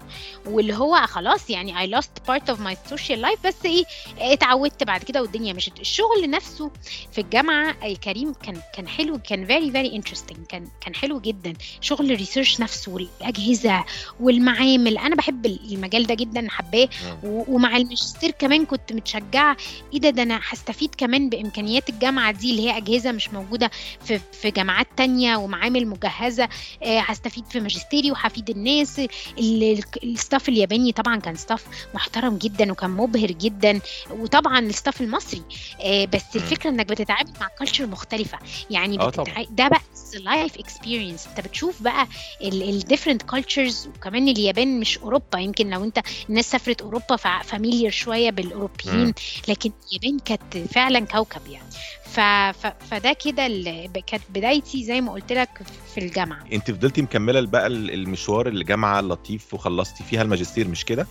واللي هو خلاص يعني I lost part of my social life بس إيه اتعودت بعد كده والدنيا مشت. الشغل نفسه في الجامعة آه، كريم كان كان حلو كان very very interesting كان كان حلو جدا. شغل الريسيرش نفسه والأجهزة والمعامل أنا بحب المجال ده جدا حباه. و- ومع الماجستير كمان كنت متشجعة. إيه ده ده أنا هستفيد كمان بإمكانيات الجامعة دي اللي هي أجهزة مش موجودة في في جامعات تانية ومعامل مجهزة. آه، هستفيد في ماجستيري وهفيد الناس. ال- ال- ال staff الياباني طبعا كان staff محترم جدا وكان مبهر جدا. وطبعا ال staff المصري. آه، بس الفكرة إنك بتتعامل مع culture مختلفة. يعني آه بتتع... ده بقى life experience أنت بتشوف بقى ال different cultures وكمان اليابان مش أوروبا. يمكن لو أنت الناس سافرت أوروبا familiar شوية بالأوروبيين. لكن اليابان كانت فعلا كوكب يعني. ف... ف... فده كده ال... كانت بدايتي زي ما قلت لك في الجامعة. انت فضلتي مكملة بقى المشوار الجامعة اللطيف وخلصتي فيها الماجستير مش كده؟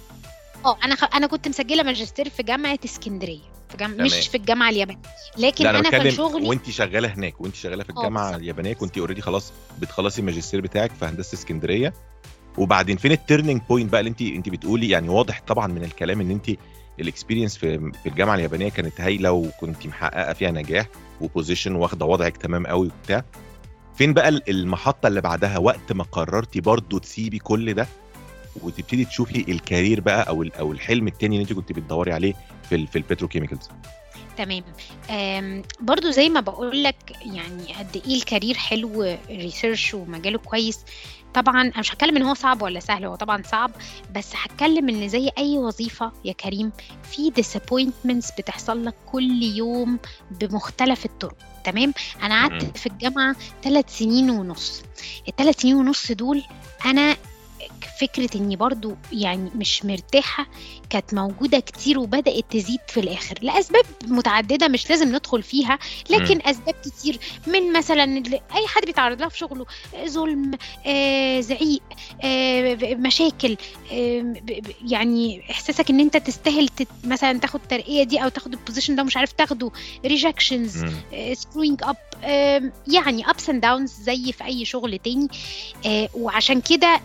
آه أنا خ... أنا كنت مسجلة ماجستير في جامعة اسكندرية في جامعة. مش في الجامعة اليابانية. لكن لا أنا أنا كان شغلي وأنت شغالة هناك وأنت شغالة في آه الجامعة اليابانية كنت already خلاص بتخلصي الماجستير بتاعك في هندسة اسكندرية. وبعدين فين ال turning point بقى اللي أنت أنت بتقولي يعني واضح طبعا من الكلام إن أنت ال experience في في الجامعة اليابانية كانت هايلة وكنت محققة فيها نجاح و position واخدة وضعك تمام قوي وبتاع. فين بقى ال- المحطة اللي بعدها؟ وقت ما قررتي برضو تسيبي كل ده وتبتدي تشوفي ال career بقى أو أو الحلم التاني اللي انت كنت بتدوري عليه في في ال petrochemicals تمام. برضو زي ما بقول لك يعني قد إيه ال career حلو ال research ومجاله كويس. طبعا أنا مش هتكلم إن هو صعب ولا سهل هو طبعا صعب بس هتكلم إن زي أي وظيفة يا كريم في disappointments بتحصل لك كل يوم بمختلف الطرق تمام أنا. قعدت في الجامعة ثلاث سنين ونص الثلاث سنين ونص دول أنا فكرة إني برضو يعني مش مرتاحة كانت موجودة كتير وبدأت تزيد في الآخر. لأسباب متعددة مش لازم ندخل فيها لكن أسباب كتير. من مثلا أي حد بيتعرض لها في شغله ظلم آه، زعيق آه، مشاكل آه، يعني إحساسك إن أنت تستاهل تت- مثلا تاخد الترقية دي أو تاخد ال position ده ومش عارف تاخده. rejections screwing up يعني ups and downs زي في أي شغل تاني. آه، وعشان كده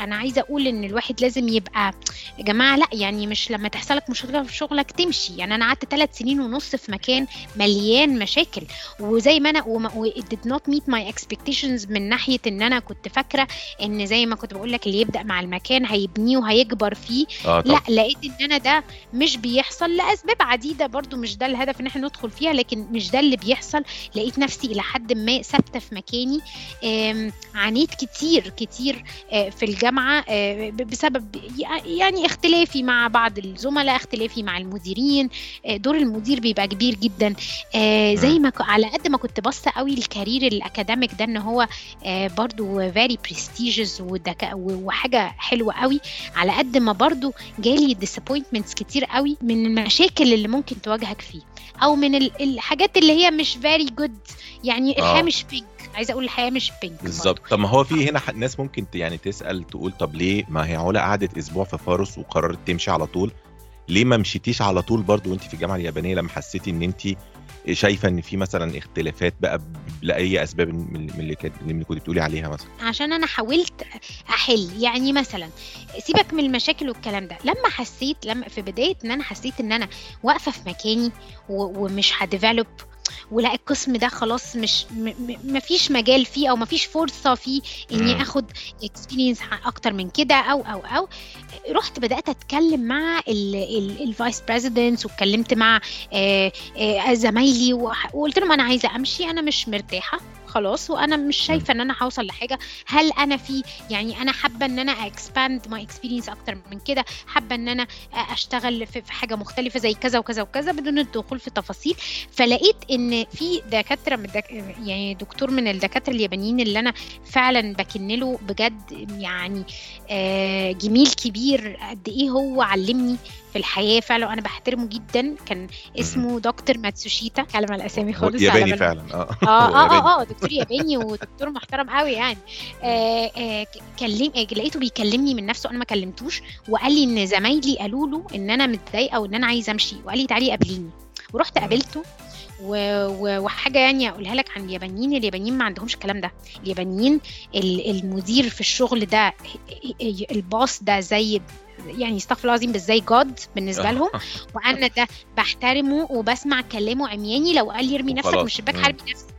أنا عايزة أقول إن الواحد لازم يبقى يا جماعة لأ يعني مش لما تحصل لك مشكلة في شغلك تمشي. يعني أنا قعدت ثلاث سنين ونص في مكان مليان مشاكل. وزي ما أنا وما و it did not meet my expectations من ناحية إن أنا كنت فاكرة إن زي ما كنت بقول لك اللي يبدأ مع المكان هيبنيه وهيكبر فيه. طبعا. لأ لقيت إن أنا ده مش بيحصل لأسباب عديدة. برضو مش ده الهدف إن إحنا ندخل فيها لكن مش ده اللي بيحصل. لقيت نفسي إلى حد ما ثابتة في مكاني. عانيت كتير كتير آه، في الجامعة آه، بسبب يع- يعني اختلافي مع بعض الزملاء اختلافي مع المديرين آه، دور المدير بيبقى كبير جدا آه، زي. ما على قد ما كنت باصه قوي الكارير الأكاديميك ده إن هو برضو very prestigious ودك- و- وحاجة حلوة قوي على قد ما برضو جالي disappointments كتير قوي من المشاكل اللي ممكن تواجهك فيه أو من ال- الحاجات اللي هي مش very good يعني الحياة آه. عايزة أقول الحياة مش بينك بالظبط. طب ما هو في هنا ناس ممكن يعني تسأل تقول طب ليه؟ ما هي علا قعدت أسبوع في فارس وقررت تمشي على طول. ليه ما مشيتيش على طول برضو وانت في الجامعة اليابانية لما حسيتي إن انت شايفة إن في مثلا اختلافات بقى لأي أسباب من اللي كانت من اللي كنت بتقولي عليها مثلا؟ عشان أنا حاولت أحل. يعني مثلا سيبك من المشاكل والكلام ده. لما حسيت لما في بداية إن أنا حسيت إن أنا واقفة في مكاني ومش ه develop ولا القسم ده خلاص مش مفيش مجال فيه أو مفيش فرصة فيه إني. آخد experience أكتر من كده أو أو أو رحت بدأت أتكلم مع ال vice presidents واتكلمت مع آه، آه، زمايلي وقلت لهم أنا عايزة أمشي أنا مش مرتاحة خلاص وأنا مش شايفة إن أنا هوصل لحاجة. هل أنا في يعني أنا حابة إن أنا expand my experience أكتر من كده؟ حابة إن أنا أشتغل في حاجة مختلفة زي كذا وكذا وكذا بدون الدخول في تفاصيل. فلقيت إن في دكاترة من الدك... يعني دكتور من الدكاترة اليابانيين اللي أنا فعلا بكن له بجد يعني آه، جميل كبير قد إيه هو علمني. في الحياة فعلا وأنا بحترمه جدا. كان اسمه دكتور ماتسوشيتا. كلام على الأسامي خالص ياباني فعلا آه. آه آه ياباني. آه دكتور ياباني ودكتور محترم قوي يعني. آه آه كلم آه، لقيته بيكلمني من نفسه أنا ما كلمتوش. وقال لي إن زمايلي قالوا له إن أنا متضايقة وإن أنا عايزة أمشي. وقال لي تعالي قابليني. ورحت. قابلته وحاجة يعني أقولها لك عن اليابانيين. اليابانيين ما عندهمش الكلام ده. اليابانيين ال- المدير في الشغل ده الباص ده زي يعني استغفر الله العظيم زي جاد بالنسبة لهم وأنا ده بحترمه وبسمع كلامه عمياني لو قال لي ارمي نفسك من. الشباك. حاربي نفسك.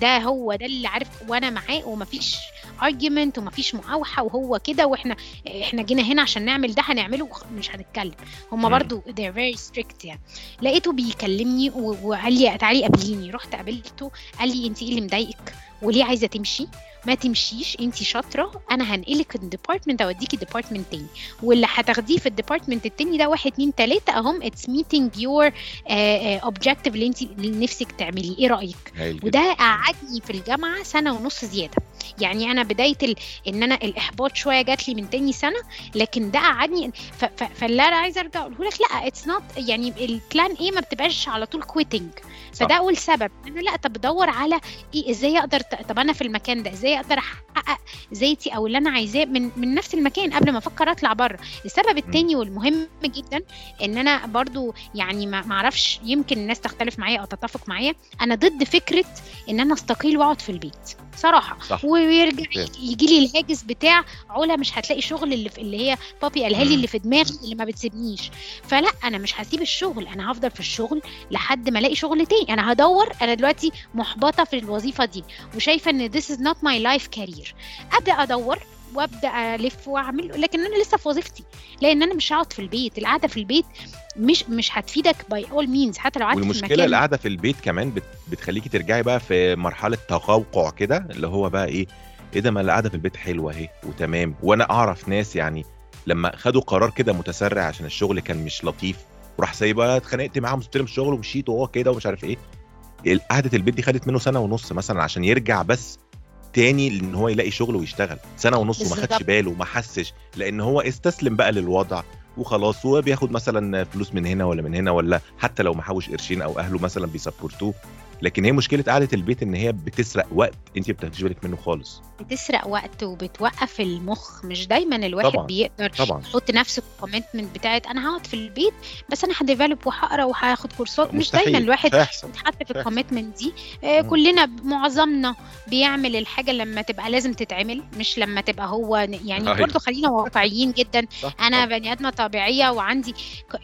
ده هو ده اللي عارف وأنا معاه ومفيش argument ومفيش مقاوحة وهو كده وإحنا إحنا جينا هنا عشان نعمل ده هنعمله مش هنتكلم هم. برضو they're very strict يعني لقيته بيكلمني وقال لي تعالي قابليني رحت قابلته قال لي انت إيه اللي مضايقك وليه عايزة تمشي ما تمشيش انت شاطرة. أنا هنقلك ال department أوديكي department تاني. واللي هتاخديه في ال department التاني ده واحد اتنين تلاتة أهم it's meeting your objective اللي انت اللي نفسك تعمليه. إيه رأيك؟ وده قعدني في الجامعة سنة ونص زيادة. يعني أنا بداية ال... إن أنا الإحباط شوية جات لي من تاني سنة لكن ده قعدني ف... ف... فاللي أنا عايزة أرجع أقوله لك لأ it's not يعني ال plan A ما بتبقاش على طول quitting صح. فده أول سبب. أنا لا طب بدور على إيه؟ إزاي أقدر طب أنا في المكان ده إزاي أقدر أحقق ذاتي أو اللي أنا عايزاه من من نفس المكان قبل ما أفكر أطلع بره؟ السبب التاني والمهم جدا إن أنا برضو يعني ما أعرفش يمكن الناس تختلف معايا أو تتفق معايا أنا ضد فكرة إن أنا أستقيل وأقعد في البيت. صراحة صح. ويرجع. يجي لي الهاجس بتاع علا مش هتلاقي شغل اللي في اللي هي بابي قالها لي. اللي في دماغي اللي ما بتسيبنيش فلا أنا مش هسيب الشغل أنا هفضل في الشغل لحد ما ألاقي شغل تاني أنا هدور أنا دلوقتي محبطة في الوظيفة دي وشايفة إن this is not my life career أبدأ أدور وابدا الف واعمل لكن أنا لسه في وظيفتي لأن أنا مش هقعد في البيت القعدة في البيت مش مش هتفيدك by all means حتى لو قعدت والمشكلة المكان القعدة في البيت كمان بت... بتخليكي ترجعي بقى في مرحلة تقوقع كده اللي هو بقى إيه إيه ده ما القعدة في البيت حلوة أهي وتمام. وأنا أعرف ناس يعني لما خدوا قرار كده متسرع عشان الشغل كان مش لطيف وراح سايبها اتخانقت معاهم سبت لهم الشغل ومشيت وهو كده ومش عارف إيه. قعدة البيت دي خدت منه سنة ونص مثلا عشان يرجع بس تاني ان هو يلاقي شغل ويشتغل سنة ونص وما خدش. باله وما حسش لأن هو استسلم بقى للوضع وخلاص هو بياخد مثلا فلوس من هنا ولا من هنا ولا حتى لو محوش قرشين أو أهله مثلا بيسبورتوه لكن هي مشكلة قعدة البيت إن هي بتسرق وقت انت ما بتاخديش بالك منه خالص بتسرق وقت وبتوقف المخ مش دايما الواحد طبعاً. بيقدر طبعا يحط نفسه في ال commitment بتاعت أنا هقعد في البيت بس أنا ه develop وهقرأ وهاخد كورسات مش. دايما الواحد مش هيحصل يتحط في هيحصل. ال commitment دي آه. كلنا معظمنا بيعمل الحاجة لما تبقى لازم تتعمل مش لما تبقى هو يعني أيوة. برضه خلينا واقعيين جدا أنا. بني آدمة طبيعية وعندي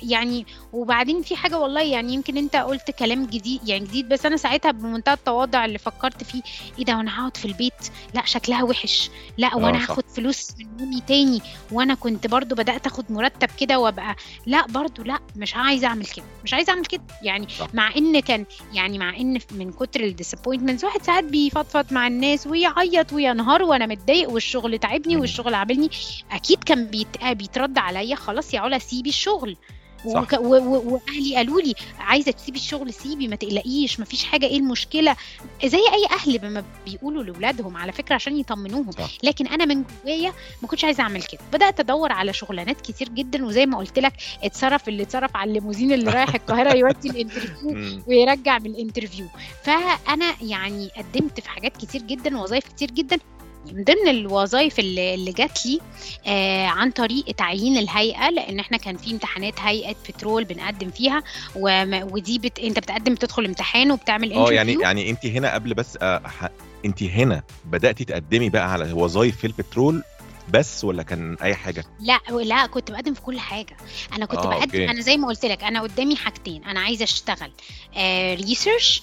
يعني وبعدين في حاجة والله يعني يمكن أنت قلت كلام جديد يعني جديد بس أنا ساعتها بمنتهى التواضع اللي فكرت فيه إيه ده وأنا هقعد في البيت لا شكلها وحش لا وأنا صح. هاخد فلوس من امي تاني وأنا كنت برضو بدأت أخد مرتب كده وأبقى لا برضو لا مش عايزة أعمل كده مش عايزة أعمل كده يعني صح. مع إن كان يعني مع إن من كتر ال disappointments واحد ساعات بيفضفض مع الناس ويعيط وينهار وأنا متضايق والشغل تعبني. والشغل عاملني أكيد كان بيت... بيترد عليا خلاص يا علا سيبي الشغل. وك... و... و... وأهلي قالوا لي عايزة تسيبي الشغل سيبي ما تقلقيش ما فيش حاجة إيه المشكلة؟ زي أي أهل لما بيقولوا لاولادهم على فكرة عشان يطمنوهم. صح. لكن أنا من جوايا ما كنتش عايزة أعمل كده. بدأت أدور على شغلانات كتير جدا وزي ما قلت لك اتصرف اللي اتصرف على الليموزين اللي رايح القاهرة يودي ال interview. ويرجع من ال interview فأنا يعني قدمت في حاجات كتير جدا ووظائف كتير جدا من ضمن الوظائف اللي, اللي جات لي آه عن طريق تعيين الهيئة لأن إحنا كان في امتحانات هيئة بترول بنقدم فيها وما- ودي بت... أنت بتقدم بتدخل امتحان وبتعمل آه يعني يعني أنت هنا قبل بس آه ح... أنت هنا بدأتي تقدمي بقى على وظايف في البترول بس ولا كان أي حاجة؟ لا لا كنت بقدم في كل حاجة. أنا كنت آه، بقدم okay. أنا زي ما قلت لك أنا قدامي حاجتين أنا عايزة أشتغل research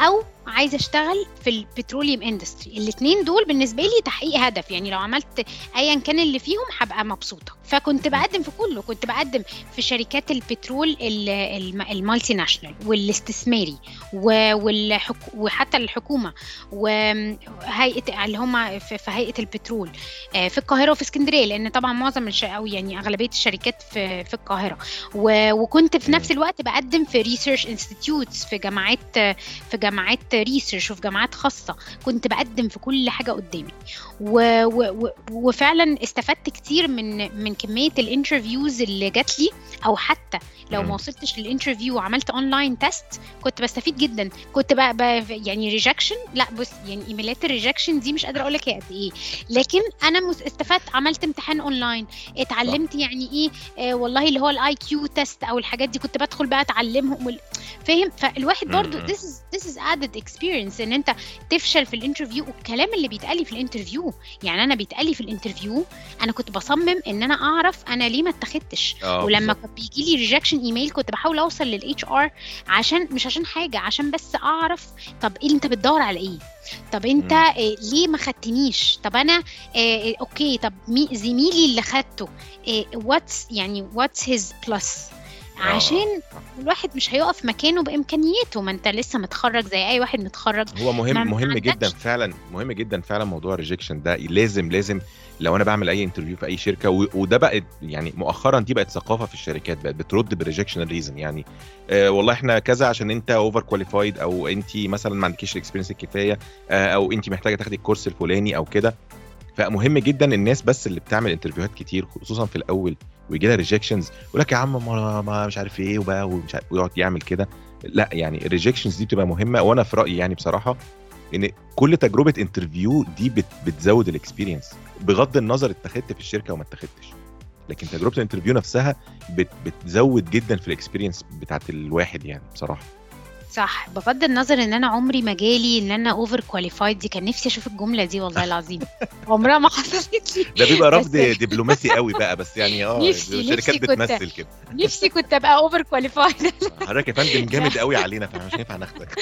أو عايزة أشتغل في ال petroleum industry الاثنين دول بالنسبة لي تحقيق هدف. يعني لو عملت ايا كان اللي فيهم هبقى مبسوطة. فكنت بقدم في كله. كنت بقدم في شركات البترول ال- الم- المالتي ناشونال والاستثماري والحك... وحتى الحكومة وهيئه اللي هم في هيئة البترول آه، في القاهرة وفي اسكندرية لأن طبعا معظم الش... أو يعني أغلبية الشركات في في القاهرة. و... وكنت في. نفس الوقت بقدم في research institutes في جامعات في جامعات research وفي جامعات خاصة. كنت بقدم في كل حاجة قدامي. و و وفعلا استفدت كتير من من كمية ال interviews اللي جات لي أو حتى لو. ما وصلتش لل interview وعملت online test كنت بستفيد جدا. كنت بقى, بقى يعني rejection لا بص يعني ايميلات ال rejection دي مش قادرة أقول لك هي قد إيه. لكن أنا استفدت عملت امتحان اونلاين اتعلمت يعني إيه آه والله اللي هو ال IQ test أو الحاجات دي كنت بدخل بقى أتعلمهم وال- فاهم؟ فالواحد برضو this is this is added experience إن أنت تفشل في ال interview والكلام اللي بيتقال لي في ال interview يعني أنا بيتقال لي في ال interview أنا كنت بصمم إن أنا أعرف أنا ليه ما اتخدتش آه ولما. كان بيجي لي rejection email كنت بحاول أوصل لل HR عشان مش عشان حاجة عشان بس أعرف طب إيه أنت بتدور على إيه؟ طب أنت. آه ليه ما خدتنيش؟ طب أنا آه آه، okay طب مي زميلي اللي خدته what's يعني what's his plus عشان الواحد مش هيقف مكانه بإمكانياته. ما انت لسه متخرج زي أي واحد متخرج. هو مهم مهم. جدا فعلا مهم جدا فعلا موضوع ال rejection ده. لازم لازم لو أنا بعمل أي interview في أي شركة وده بقت يعني مؤخرا دي بقت ثقافة في الشركات بقت بترد بال rejection reason يعني. آه والله إحنا كذا عشان أنت overqualified أو أنت مثلا ما عندكيش ال experience الكفاية آه أو أنت محتاجة تاخدي الكورس الفلاني أو كده. فمهم جدا الناس بس اللي بتعمل interviewهات كتير خصوصا في الأول. ويجي لها rejections يقول لك يا عم ما, مش عارف إيه وبقى ومش عارف ويقعد يعمل كده. لا يعني ال rejections دي بتبقى مهمة وأنا في رأيي يعني بصراحة إن كل تجربة interview دي بت بتزود ال experience بغض النظر اتخذت في الشركة وما اتخذتش. لكن تجربة ال interview نفسها بت بتزود جدا في ال experience بتاعت الواحد يعني بصراحة. صح. بغض النظر إن أنا عمري ما جالي إن أنا overqualified دي كان نفسي أشوف الجملة دي والله العظيم. عمرها ما حصلت لي ده بيبقى رفض دبلوماسي قوي بقى بس يعني آه الشركات بتمثل كده. نفسي كنت أبقى overqualified حضرتك يا فندم جامد قوي علينا فاحنا مش هينفع ناخدك.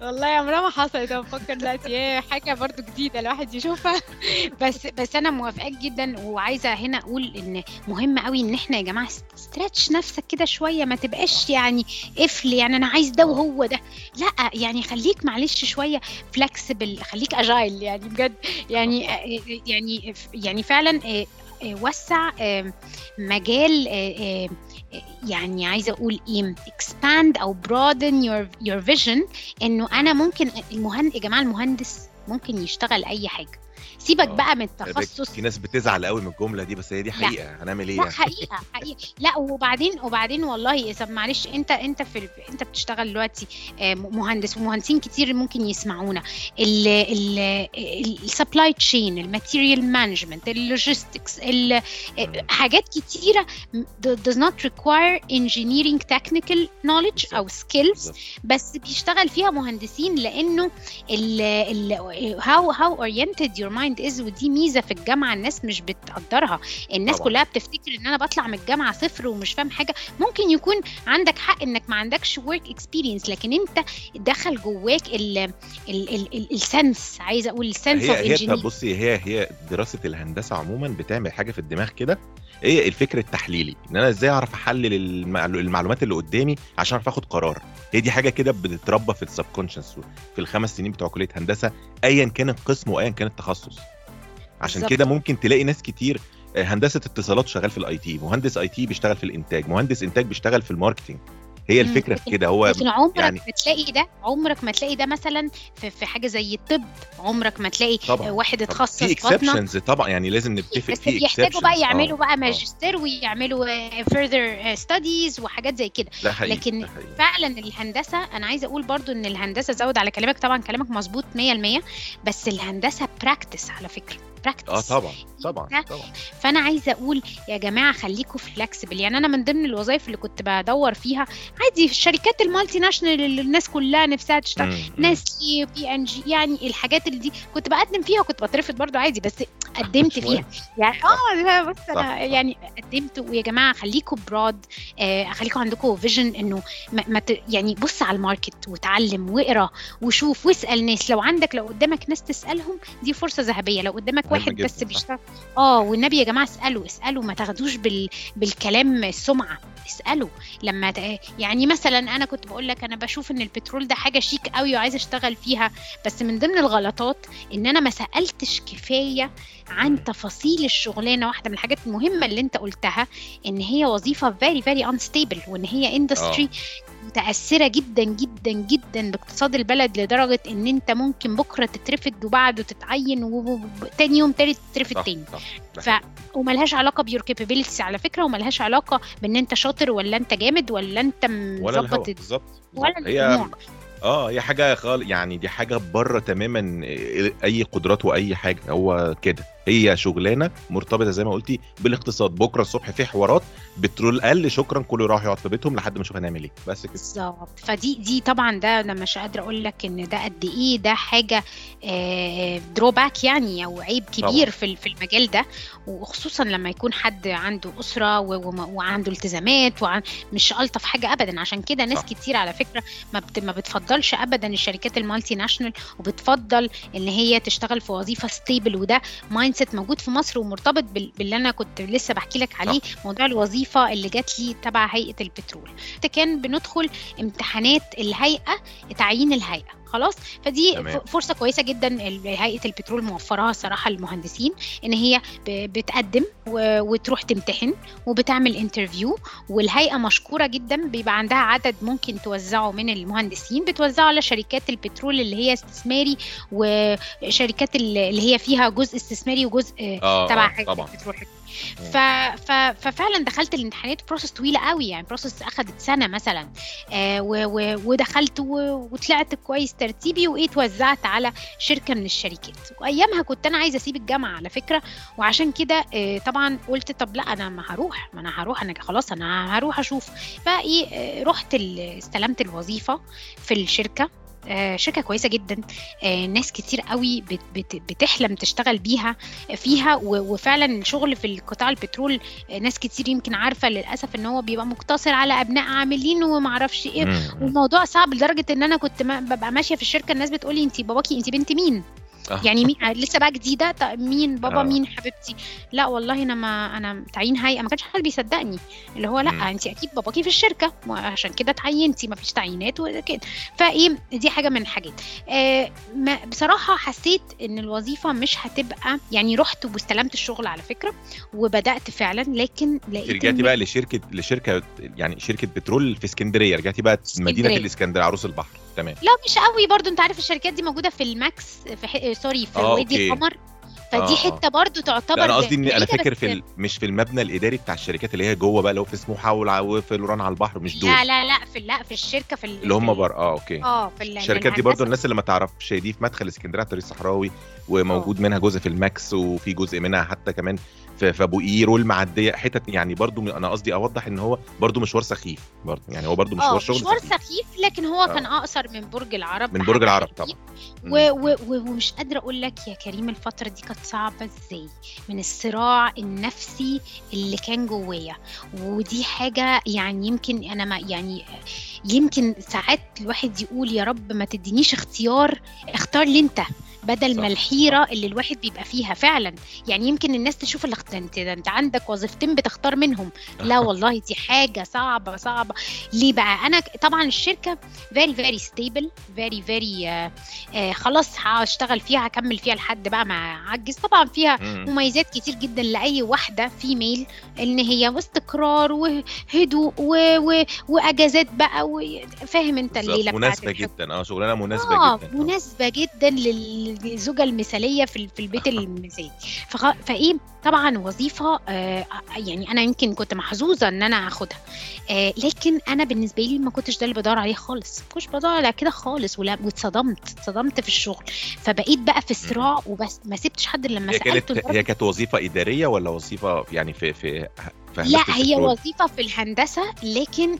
والله عمرها ما حصلت. أنا بفكر دلوقتي هي حاجة برضو جديدة الواحد يشوفها. بس بس أنا موافقاك جدا وعايزة هنا أقول إن مهم قوي إن إحنا يا جماعة stretch نفسك كده شوية. ما تبقاش يعني قفل يعني أنا عايز ده وهو ده. لا يعني خليك معلش شوية flexible خليك agile يعني بجد. يعني يعني يعني فعلا آه، آه، وسع مجال آه، يعني عايزة أقول إيه expand أو broaden your your vision إنه أنا ممكن المهندس يا جماعة المهندس ممكن يشتغل أي حاجة. سيبك آه. بقى من التخصص. في ناس بتزعل قوي من الجملة دي بس هي دي حقيقة. هنعمل إيه لا يعني؟ حقيقة حقيقة. لا وبعدين وبعدين والله طب معلش أنت أنت في أنت بتشتغل دلوقتي آه، مهندس ومهندسين كتير ممكن يسمعونا. ال supply chain ال material management ال logistics حاجات كتيرة does not require engineering technical knowledge أو skills. بس بيشتغل فيها مهندسين لأنه ال ال how how oriented your mind is ودي ميزة في الجامعة الناس مش بتقدرها. الناس طبعاً. كلها بتفتكر إن أنا بطلع من الجامعة صفر ومش فاهم حاجة. ممكن يكون عندك حق إنك ما عندكش work experience لكن أنت دخل جواك ال ال ال ال ال sense عايزة أقول ال sense of هي هي طب بصي هي هي دراسة الهندسة عموما بتعمل حاجة في الدماغ كده. هي الفكر التحليلي إن أنا إزاي أعرف أحلل المعلو- المعلومات اللي قدامي عشان أعرف آخد قرار. هي دي حاجة كده بتتربى في ال subconscious في الخمس سنين بتوع كلية هندسة ايا كان القسم وايا كان التخصص عشان. كده ممكن تلاقي ناس كتير آه، هندسة اتصالات شغال في ال IT مهندس IT بيشتغل في الإنتاج مهندس إنتاج بيشتغل في ال marketing هي. الفكرة في كده هو لكن عمرك يعني- ما تلاقي ده عمرك ما تلاقي ده مثلا في, في حاجة زي الطب عمرك ما تلاقي طبعاً، واحد. اتخصص في exceptions طبعا يعني لازم نتفق بس في بيحتاجوا بقى exceptions. يعملوا آه، بقى آه. ماجستير ويعملوا آه، further آه، وحاجات زي كده لكن ده حقيقي. فعلا الهندسة أنا عايزة أقول برضو إن الهندسة زود على كلامك طبعا كلامك مظبوط 100% بس الهندسة practice على فكرة براكتس آه طبعا طبعا طبعا. فأنا عايزة أقول يا جماعة خليكم flexible يعني أنا من ضمن الوظائف اللي كنت بدور فيها عادي في الشركات ال multinational اللي الناس كلها نفسها تشتغل. ناسلي بي ان جي يعني الحاجات اللي دي. كنت بقدم فيها وكنت بترفض برضو عادي بس قدمت فيها. يعني آه بص أنا. يعني قدمت. ويا جماعة خليكم broad آه خليكم عندكم vision إنه ما ما ت- يعني بص على ال market وتعلم واقرأ وشوف واسأل ناس. لو عندك لو قدامك ناس تسألهم دي فرصة ذهبية. لو قدامك واحد بس. بيشتغل. آه والنبي يا جماعة اسألوا اسألوا ما تاخدوش بال بالكلام السمعه اسألوا. لما ت... يعني مثلا أنا كنت بقول لك أنا بشوف إن البترول ده حاجة شيك قوي وعايزه أشتغل فيها بس من ضمن الغلطات إن أنا ما سألتش كفاية عن تفاصيل الشغلانة. واحدة من الحاجات المهمة اللي أنت قلتها إن هي وظيفة very very unstable وإن هي industry متأثرة جدا جدا جدا باقتصاد البلد لدرجة إن أنت ممكن بكرة تترفد وبعده تتعين وتاني يوم تالت تترفد تاني ف. وملهاش علاقة بـ your capabilities على فكرة وملهاش علاقة بإن أنت شاطر ولا أنت جامد ولا الهوا مظبط ولا بالظبط. هي آه هي حاجة خال يعني دي حاجة بره تماما أي قدرات وأي حاجة هو كده. هي شغلانة مرتبطة زي ما قلتي بالاقتصاد. بكرة الصبح في حوارات بترول قل شكرا كله راح يقعد في بيتهم لحد ما نشوف هنعمل إيه. بس كده. بالظبط. فدي دي طبعا ده أنا مش قادرة أقول لك إن ده قد إيه ده حاجة drawback يعني أو عيب كبير طبعا. في ال- في المجال ده. وخصوصا لما يكون حد عنده أسرة وعنده التزامات وعن مش ألطف حاجة ابدا. عشان كده ناس صح. كتير على فكرة ما بت ما بتفضلش ابدا الشركات ال multinational وبتفضل إن هي تشتغل في وظيفة stable وده mindset موجود في مصر ومرتبط بال- باللي أنا كنت لسه بحكي لك صح. عليه موضوع الوظيفة اللي جات لي تبع هيئة البترول. كان بندخل امتحانات الهيئة تعيين الهيئة. خلاص. فدي تمام. فرصة كويسة جدا هيئة البترول موفراها الصراحه للمهندسين إن هي بتقدم وتروح تمتحن وبتعمل interview والهيئة مشكورة جدا بيبقى عندها عدد ممكن توزعه من المهندسين بتوزعه على شركات البترول اللي هي استثماري وشركات ال- اللي هي فيها جزء استثماري وجزء آه تبع آه هيئه طبعا. البترول. ف... ف... ففعلا دخلت الامتحانات process طويلة قوي يعني process اخذت سنة مثلا. آه و... و... ودخلت و... وطلعت كويس ترتيبي وإيه اتوزعت على شركة من الشركات. وأيامها كنت أنا عايزة أسيب الجامعة على فكرة وعشان كده آه طبعا قلت طب لا أنا ما هروح ما أنا هروح أنا خلاص أنا هروح أشوف. فايه آه رحت. استلمت الوظيفة في الشركة. آه، شركة كويسة جدا. آه، ناس كتير قوي بت بت بتحلم تشتغل بيها فيها وفعلا الشغل في القطاع البترول آه، ناس كتير يمكن عارفة للأسف إن هو بيبقى مقتصر على أبناء عاملين ومعرفش إيه. والموضوع صعب لدرجة إن أنا كنت ببقى ماشية في الشركة الناس بتقولي انت باباكي انت بنت مين؟ يعني مين لسه بقى جديدة؟ طب مين؟ بابا آه. مين؟ حبيبتي. لا والله أنا ما أنا تعيين هيئه ما كانش حد بيصدقني. اللي هو. لا انت أكيد باباكي في الشركة. وعشان كده اتعينتي. ما فيش تعيينات وكده فإيه دي حاجة من الحاجات. آه ما بصراحة حسيت إن الوظيفة مش هتبقى يعني رحت واستلمت الشغل على فكرة وبدأت فعلا لكن لقيت رجعتي بقى لشركه لشركه يعني شركة بترول في اسكندرية. رجعتي بقى مدينة اسكندرية. الإسكندرية عروس البحر. تمام. لا مش قوي برضو. انت عارف الشركات دي موجودة في الماكس في ح... sorry في آه وادي القمر. فدي آه حتة برضو تعتبر أنا قصدي إن أنا فاكر في ال... مش في المبنى الإداري بتاع الشركات اللي هي جوه بقى هو في سموحه وفي لوران على البحر مش دول. لا لا لا في لا في الشركة في ال... اللي هم. بره آه okay. آه في ال... الشركات دي برضو الناس اللي ما تعرفش دي في مدخل اسكندرية على الطريق الصحراوي وموجود منها جزء في الماكس وفي جزء منها حتى كمان في, في ابو قير والمعديه حتت يعني برضو أنا قصدي أوضح إن هو برضو مشوار سخيف برضو يعني هو برضو مشوار آه شغل مشوار سخيف. سخيف لكن هو كان آه أقصر من برج العرب من برج العرب طبعا. و... و... و... ومش قادرة أقول لك يا كريم الفترة دي كانت صعبة إزاي من الصراع النفسي اللي كان جوايا. ودي حاجة يعني يمكن أنا ما يعني يمكن ساعات الواحد يقول يا رب ما تدينيش اختيار اختار لي أنت. بدل ما الحيرة صح. اللي الواحد بيبقى فيها فعلا. يعني يمكن الناس تشوف الاخت... انت ده انت عندك وظيفتين بتختار منهم. لا والله دي حاجة صعبة صعبة. ليه بقى؟ أنا طبعا الشركة very very stable very very آه آه خلاص هشتغل فيها هكمل فيها لحد بقى ما أعجز. طبعا فيها مم. مميزات كتير جدا لأي واحدة فيميل إن هي واستقرار وهدوء و... و... وأجازات بقى وفاهم أنت بالظبط الليلة مناسبه جدا. آه شغلانة مناسبة آه جدا. آه. مناسبة جدا للزوجه المثالية في في البيت المثالي. فخ... فإيه طبعا وظيفة آه يعني أنا يمكن كنت محظوظة إن أنا آخدها. آه لكن أنا بالنسبة لي ما كنتش ده اللي بدور عليه خالص. ما كنتش بدور على كده خالص ولا واتصدمت اتصدمت في الشغل. فبقيت بقى في مم. الصراع وبس ما سبتش حد لما هي سألته كانت هي كانت وظيفة إدارية ولا وظيفة يعني في في لا هي وظيفة في الهندسة لكن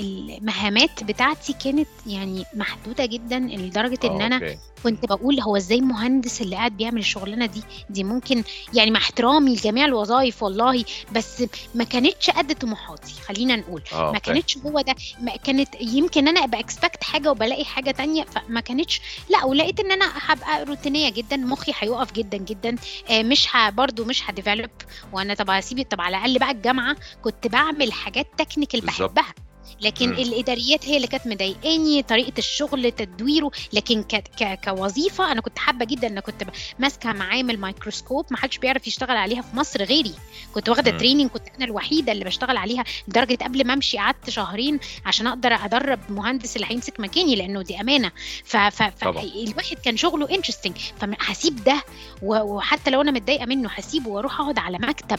المهامات بتاعتي كانت يعني محدودة جدا لدرجة إن آه أنا كنت بقول هو إزاي المهندس اللي قاعد بيعمل الشغلانة دي؟ دي ممكن يعني مع احترامي لجميع الوظائف والله بس ما كانتش قد طموحاتي خلينا نقول. آه ما كانتش هو ده ما كانت يمكن أنا أبقى اكسبكت حاجة وبلاقي حاجة تانية فما كانتش لا ولقيت إن أنا هبقى روتينية جدا مخي هيقف جدا جدا. آه، مش. برضو مش ه develop وأنا طب هسيب طب على الأقل بقى الجامعة كنت بعمل حاجات technical بحبها. لكن مم. الإداريات هي اللي كانت مضايقاني طريقة الشغل تدويره لكن ك... ك... كوظيفة أنا كنت حابة جدا إن كنت ماسكة معامل مايكروسكوب ما حدش بيعرف يشتغل عليها في مصر غيري كنت واخدة. training كنت أنا الوحيدة اللي بشتغل عليها لدرجة قبل ما أمشي قعدت شهرين عشان أقدر أدرب مهندس اللي هيمسك مكاني لأنه دي أمانة ف... ف... فالواحد كان شغله interesting فهسيب ده. وحتى لو أنا متضايقة منه هسيبه وأروح أقعد على مكتب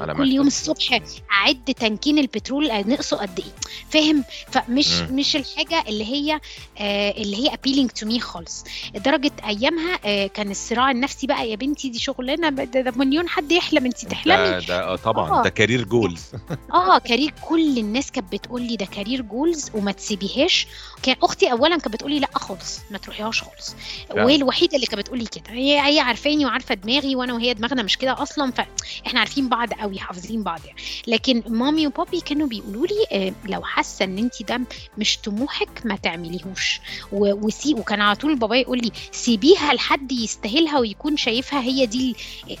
على كل يوم مكتب. الصبح أعد تانكين البترول نقصه قد إيه فاهم؟ فمش مم. مش الحاجة اللي هي آه اللي هي appealing to me خالص. لدرجه أيامها آه كان الصراع النفسي بقى يا بنتي دي شغلانة ده, مليون حد يحلم انت تحلمي. ده ده آه طبعا آه. ده كارير جولز آه career كل الناس كانت بتقول لي ده career goals وما تسيبيهاش. كان أختي اولا كانت بتقول لي لأ خالص ما تروحيهاش خالص. وهي الوحيده اللي كانت بتقول لي كده هي هي عارفاني وعارفة دماغي وأنا وهي دماغنا مش كده أصلا فاحنا عارفين بعض قوي حافظين بعض يعني. لكن مامي وبابي كانوا بيقولوا لي آه، لو حاسة إن انت ده مش طموحك ما تعمليهوش. وسي وكان على طول بابا يقول لي سيبيها لحد يستاهلها ويكون شايفها هي دي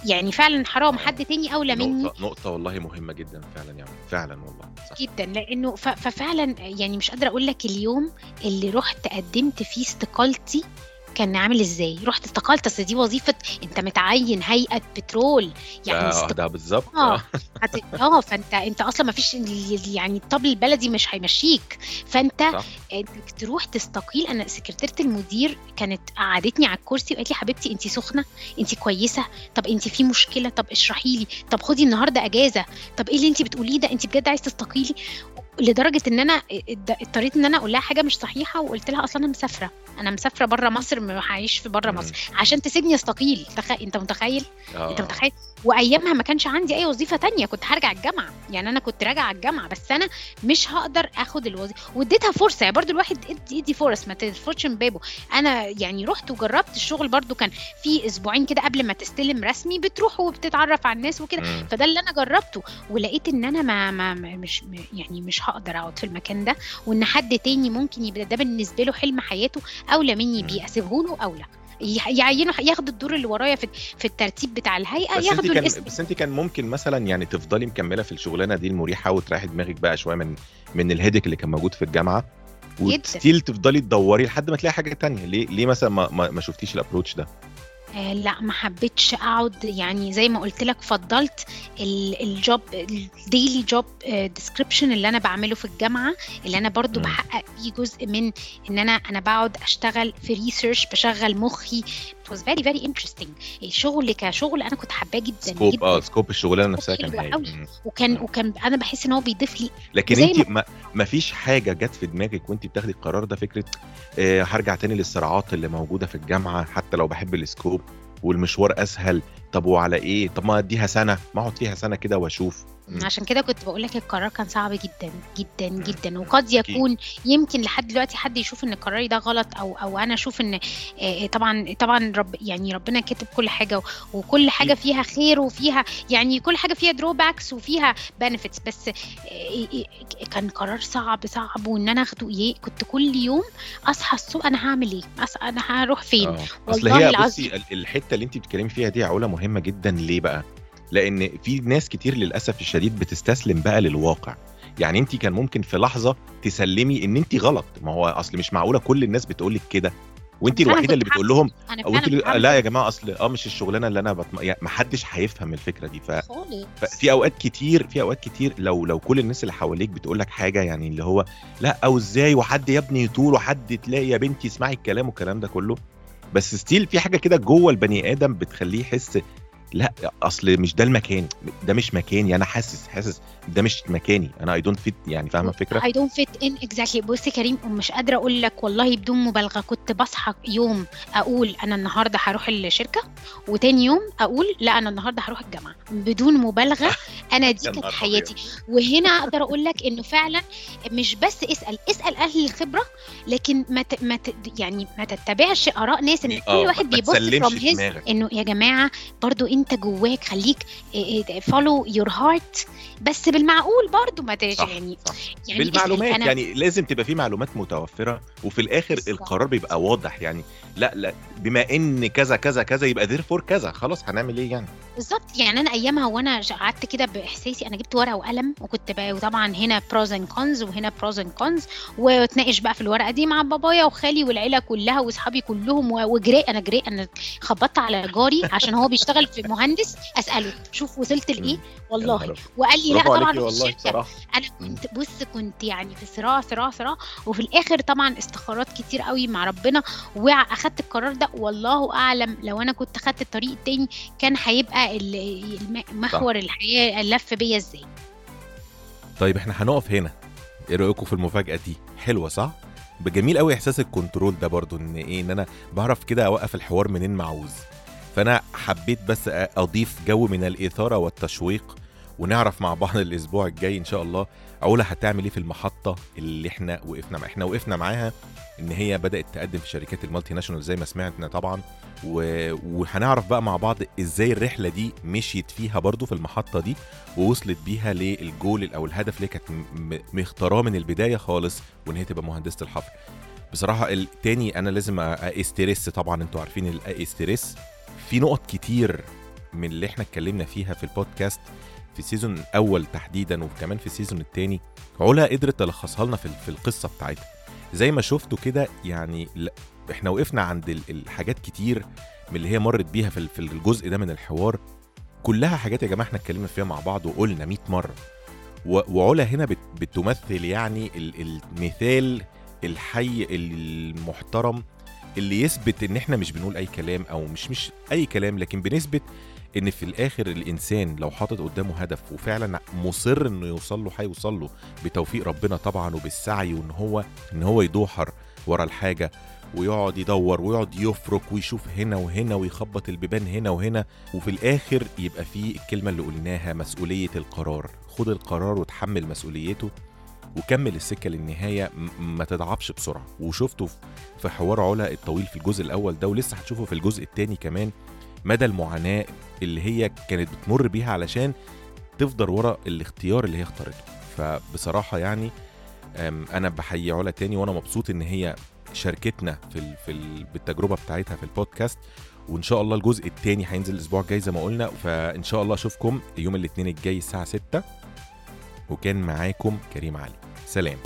يعني فعلا حرام حد تاني أولى مني. نقطة نقطة والله مهمة جدا فعلا يعني فعلا والله. صح. جدا لأنه ففعلا يعني مش قادرة أقول لك اليوم اللي رحت قدمت فيه استقالتي كان عامل إزاي؟ رحت استقلت أصل دي وظيفة أنت متعين هيئة بترول. يعني است... ده بالظبط. آه. آه فأنت أنت أصلا ما فيش يعني الطبل البلدي مش هيمشيك. فأنت صح. إنك تروح تستقيل. أنا سكرتيرة المدير كانت قعدتني على الكرسي وقالت لي حبيبتي أنت سخنة أنت كويسة. طب أنت في مشكلة؟ طب اشرحي لي. طب خدي النهارده إجازة. طب إيه اللي أنت بتقوليه ده؟ أنت بجد عايز تستقيلي؟ لدرجة إن أنا اضطريت إن أنا أقول لها حاجة مش صحيحة وقلت لها أصلا أنا مسافرة. أنا مسافرة بره مصر ما هعيش في بره. مصر. عشان تسيبني استقيل تخ... أنت متخيل؟ آه. أنت متخيل؟ وايامها ما كانش عندي اي وظيفة تانية كنت هرجع الجامعة. يعني أنا كنت راجعة الجامعة بس أنا مش هقدر آخد الوظيفة. واديتها فرصة يعني برضو الواحد ادي, ادي فرص ما تفوتش من بابه. أنا يعني رحت وجربت الشغل برضو كان في أسبوعين كده قبل ما تستلم رسمي بتروح وبتتعرف على الناس وكده. فده اللي أنا جربته. ولقيت إن أنا ما, ما مش يعني مش هقدر أقعد في المكان ده. وإن حد تاني ممكن يبقى ده بالنسبة له حلم حياته أولى مني. بيه اسيبه له أولى. يح- يعينوا ياخد الدور اللي ورايا في في الترتيب بتاع الهيئة بس انت ياخدوا كان الاسم. بس انت كان ممكن مثلا يعني تفضلي مكملة في الشغلانة دي المريحة وتريحي دماغك بقى شوية من من الهيدك اللي كان موجود في الجامعة. وستيل تفضلي تدوري لحد ما تلاقي حاجة تانية. ليه ليه مثلا ما, ما شفتيش الابروتش ده؟ آه لا ما حبيتش أقعد يعني زي ما قلت لك فضلت ال- ال job ال daily job description اللي أنا بعمله في الجامعة اللي أنا برضو. بحقق فيه جزء من إن أنا أنا بقعد أشتغل في research بشغل مخي was very very interesting. الشغل كشغل أنا كنت حباه جدا سكوب آه scope الشغلانة نفسها كان هايل. وكان. وكان أنا بحس إن هو بيضيف لي. لكن انت ما, ما فيش حاجة جت في دماغك وانت بتاخدي القرار ده فكرة آه هرجع تاني للصراعات اللي موجودة في الجامعة حتى لو بحب ال scope والمشوار أسهل. طب وعلى إيه؟ طب ما أديها سنة ما أقعد فيها سنة كده وأشوف. مم. عشان كده كنت بقول لك القرار كان صعب جدا جدا مم. جدا وقد. يكون يمكن لحد دلوقتي حد يشوف إن قراري ده غلط أو أو أنا أشوف إن آه، طبعا طبعا رب يعني ربنا كاتب كل حاجة وكل حاجة. فيها خير وفيها يعني كل حاجة فيها drawbacks وفيها benefits بس آه، آه، كان قرار صعب صعب وإن أنا أخده إيه كنت كل يوم أصحى الصبح أنا هعمل إيه أنا هروح فين أصل والله هي العظيم. بصي ال- الحتة اللي انت بتتكلمي فيها دي يا علا مهمة جدا ليه بقى لأن في ناس كتير للأسف الشديد بتستسلم بقى للواقع. يعني انت كان ممكن في لحظة تسلمي إن انت غلط. ما هو أصل مش معقولة كل الناس بتقول لك كده. وانت الوحيدة اللي بتقول لهم أو انت لا يا جماعة أصل آه مش الشغلانة اللي أنا بطم... يعني ما حدش هيفهم الفكرة دي. ف... خالص. ففي أوقات كتير في أوقات كتير لو لو كل الناس اللي حواليك بتقول لك حاجة يعني اللي هو لا أو إزاي؟ وحد يا ابني يطول وحد تلاقي يا بنتي اسمعي الكلام والكلام ده كله. بس still في حاجة كده جوه البني آدم بتخليه يحس لا أصل مش ده المكان ده مش مكاني أنا حاسس حاسس ده مش مكاني. أنا I don't fit يعني فاهمة الفكرة؟ I don't fit in exactly. بص كريم مش قادرة أقول لك والله بدون مبالغة. كنت بصحى يوم أقول أنا النهارده هروح الشركة وتاني يوم أقول لا أنا النهارده هروح الجامعة. بدون مبالغة. أنا دي كانت حياتي. وهنا أقدر أقول لك إنه فعلا مش بس اسأل اسأل أهل الخبرة لكن ما ت... ما ت... يعني ما تتبعش آراء ناس إن كل آه، واحد بيبص دماغك. إنه يا جماعة برضو أنت جواك خليك follow your heart بس بالمعقول برضو ما صح يعني صح. يعني اسال بالمعلومات أنا يعني لازم تبقى في معلومات متوفرة وفي الآخر بالظبط القرار بيبقى واضح يعني لا لا بما إن كذا كذا كذا يبقى therefore كذا خلاص هنعمل إيه يعني؟ بالظبط. يعني أنا أيامها وأنا قعدت كده بإحساسي أنا جبت ورقة وقلم وكنت بقى وطبعا هنا pros and cons وهنا pros and cons واتناقش بقى في الورقة دي مع بابايا وخالي والعيلة كلها وأصحابي كلهم وجري أنا جري أنا خبطت على جاري عشان هو بيشتغل في مهندس أسأله شوف وصلت لإيه؟ والله. وقال لي لا طبعا في الشركة أنا. كنت بص كنت يعني في صراع صراع صراع وفي الآخر طبعا استخارات كتير قوي مع ربنا واخدت القرار ده. والله أعلم لو أنا كنت أخدت الطريق التاني كان هيبقى محور الحياة لف بيا إزاي. طيب إحنا هنقف هنا. إيه رأيكم في المفاجأة دي؟ حلوة صح؟ بجميل قوي إحساس ال control ده برضو إن إيه إن أنا بعرف كده أوقف الحوار منين ما عاوز فأنا حبيت بس أضيف جو من الإثارة والتشويق ونعرف مع بعض الأسبوع الجاي إن شاء الله. علا هتعمل إيه في المحطة اللي إحنا وقفنا معاها إحنا وقفنا معاها؟ إن هي بدأت تقدم في شركات ال multinational زي ما سمعنا طبعا. و... وهنعرف بقى مع بعض إزاي الرحلة دي مشيت فيها برضو في المحطة دي ووصلت بيها للجول أو الهدف اللي كانت مختاراه من البداية خالص وإن هي تبقى مهندسة الحفر. بصراحة التاني أنا لازم أ stress طبعا. أنتوا عارفين ال stress في نقط كتير من اللي إحنا اتكلمنا فيها في البودكاست. في ال season الأول تحديدا وكمان في ال season التاني علا قدرت تلخصها لنا في في القصة بتاعتها. زي ما شفتوا كده يعني إحنا وقفنا عند ال- الحاجات كتير من اللي هي مرت بيها في ال- في الجزء ده من الحوار. كلها حاجات يا جماعة إحنا اتكلمنا فيها مع بعض وقلنا 100 مرة. وعلا هنا بت بتمثل يعني ال- المثال الحي المحترم اللي يثبت إن إحنا مش بنقول أي كلام أو مش مش أي كلام لكن بنثبت إن في الآخر الإنسان لو حاطط قدامه هدف وفعلا مصر إنه يوصل له هيوصل له بتوفيق ربنا طبعا وبالسعي وإن هو إن هو يدوحر ورا الحاجة ويقعد يدور ويقعد يفرك ويشوف هنا وهنا ويخبط البيبان هنا وهنا وفي الآخر يبقى فيه الكلمة اللي قلناها مسؤولية القرار. خد القرار وتحمل مسؤوليته وكمل السكة للنهاية ما تضعفش بسرعة. وشفته في- في حوار علا الطويل في الجزء الأول ده ولسه هتشوفه في الجزء الثاني كمان. مدى المعاناة اللي هي كانت بتمر بيها علشان تفضل ورا الاختيار اللي هي اختارته. فبصراحة يعني أنا بحيي علا تاني وأنا مبسوط إن هي شاركتنا في ال في ال بالتجربة بتاعتها في البودكاست. وإن شاء الله الجزء الثاني هينزل الأسبوع الجاي زي ما قلنا. فإن شاء الله أشوفكم يوم الاثنين الجاي الساعة 6 وكان معاكم كريم علي. سلام.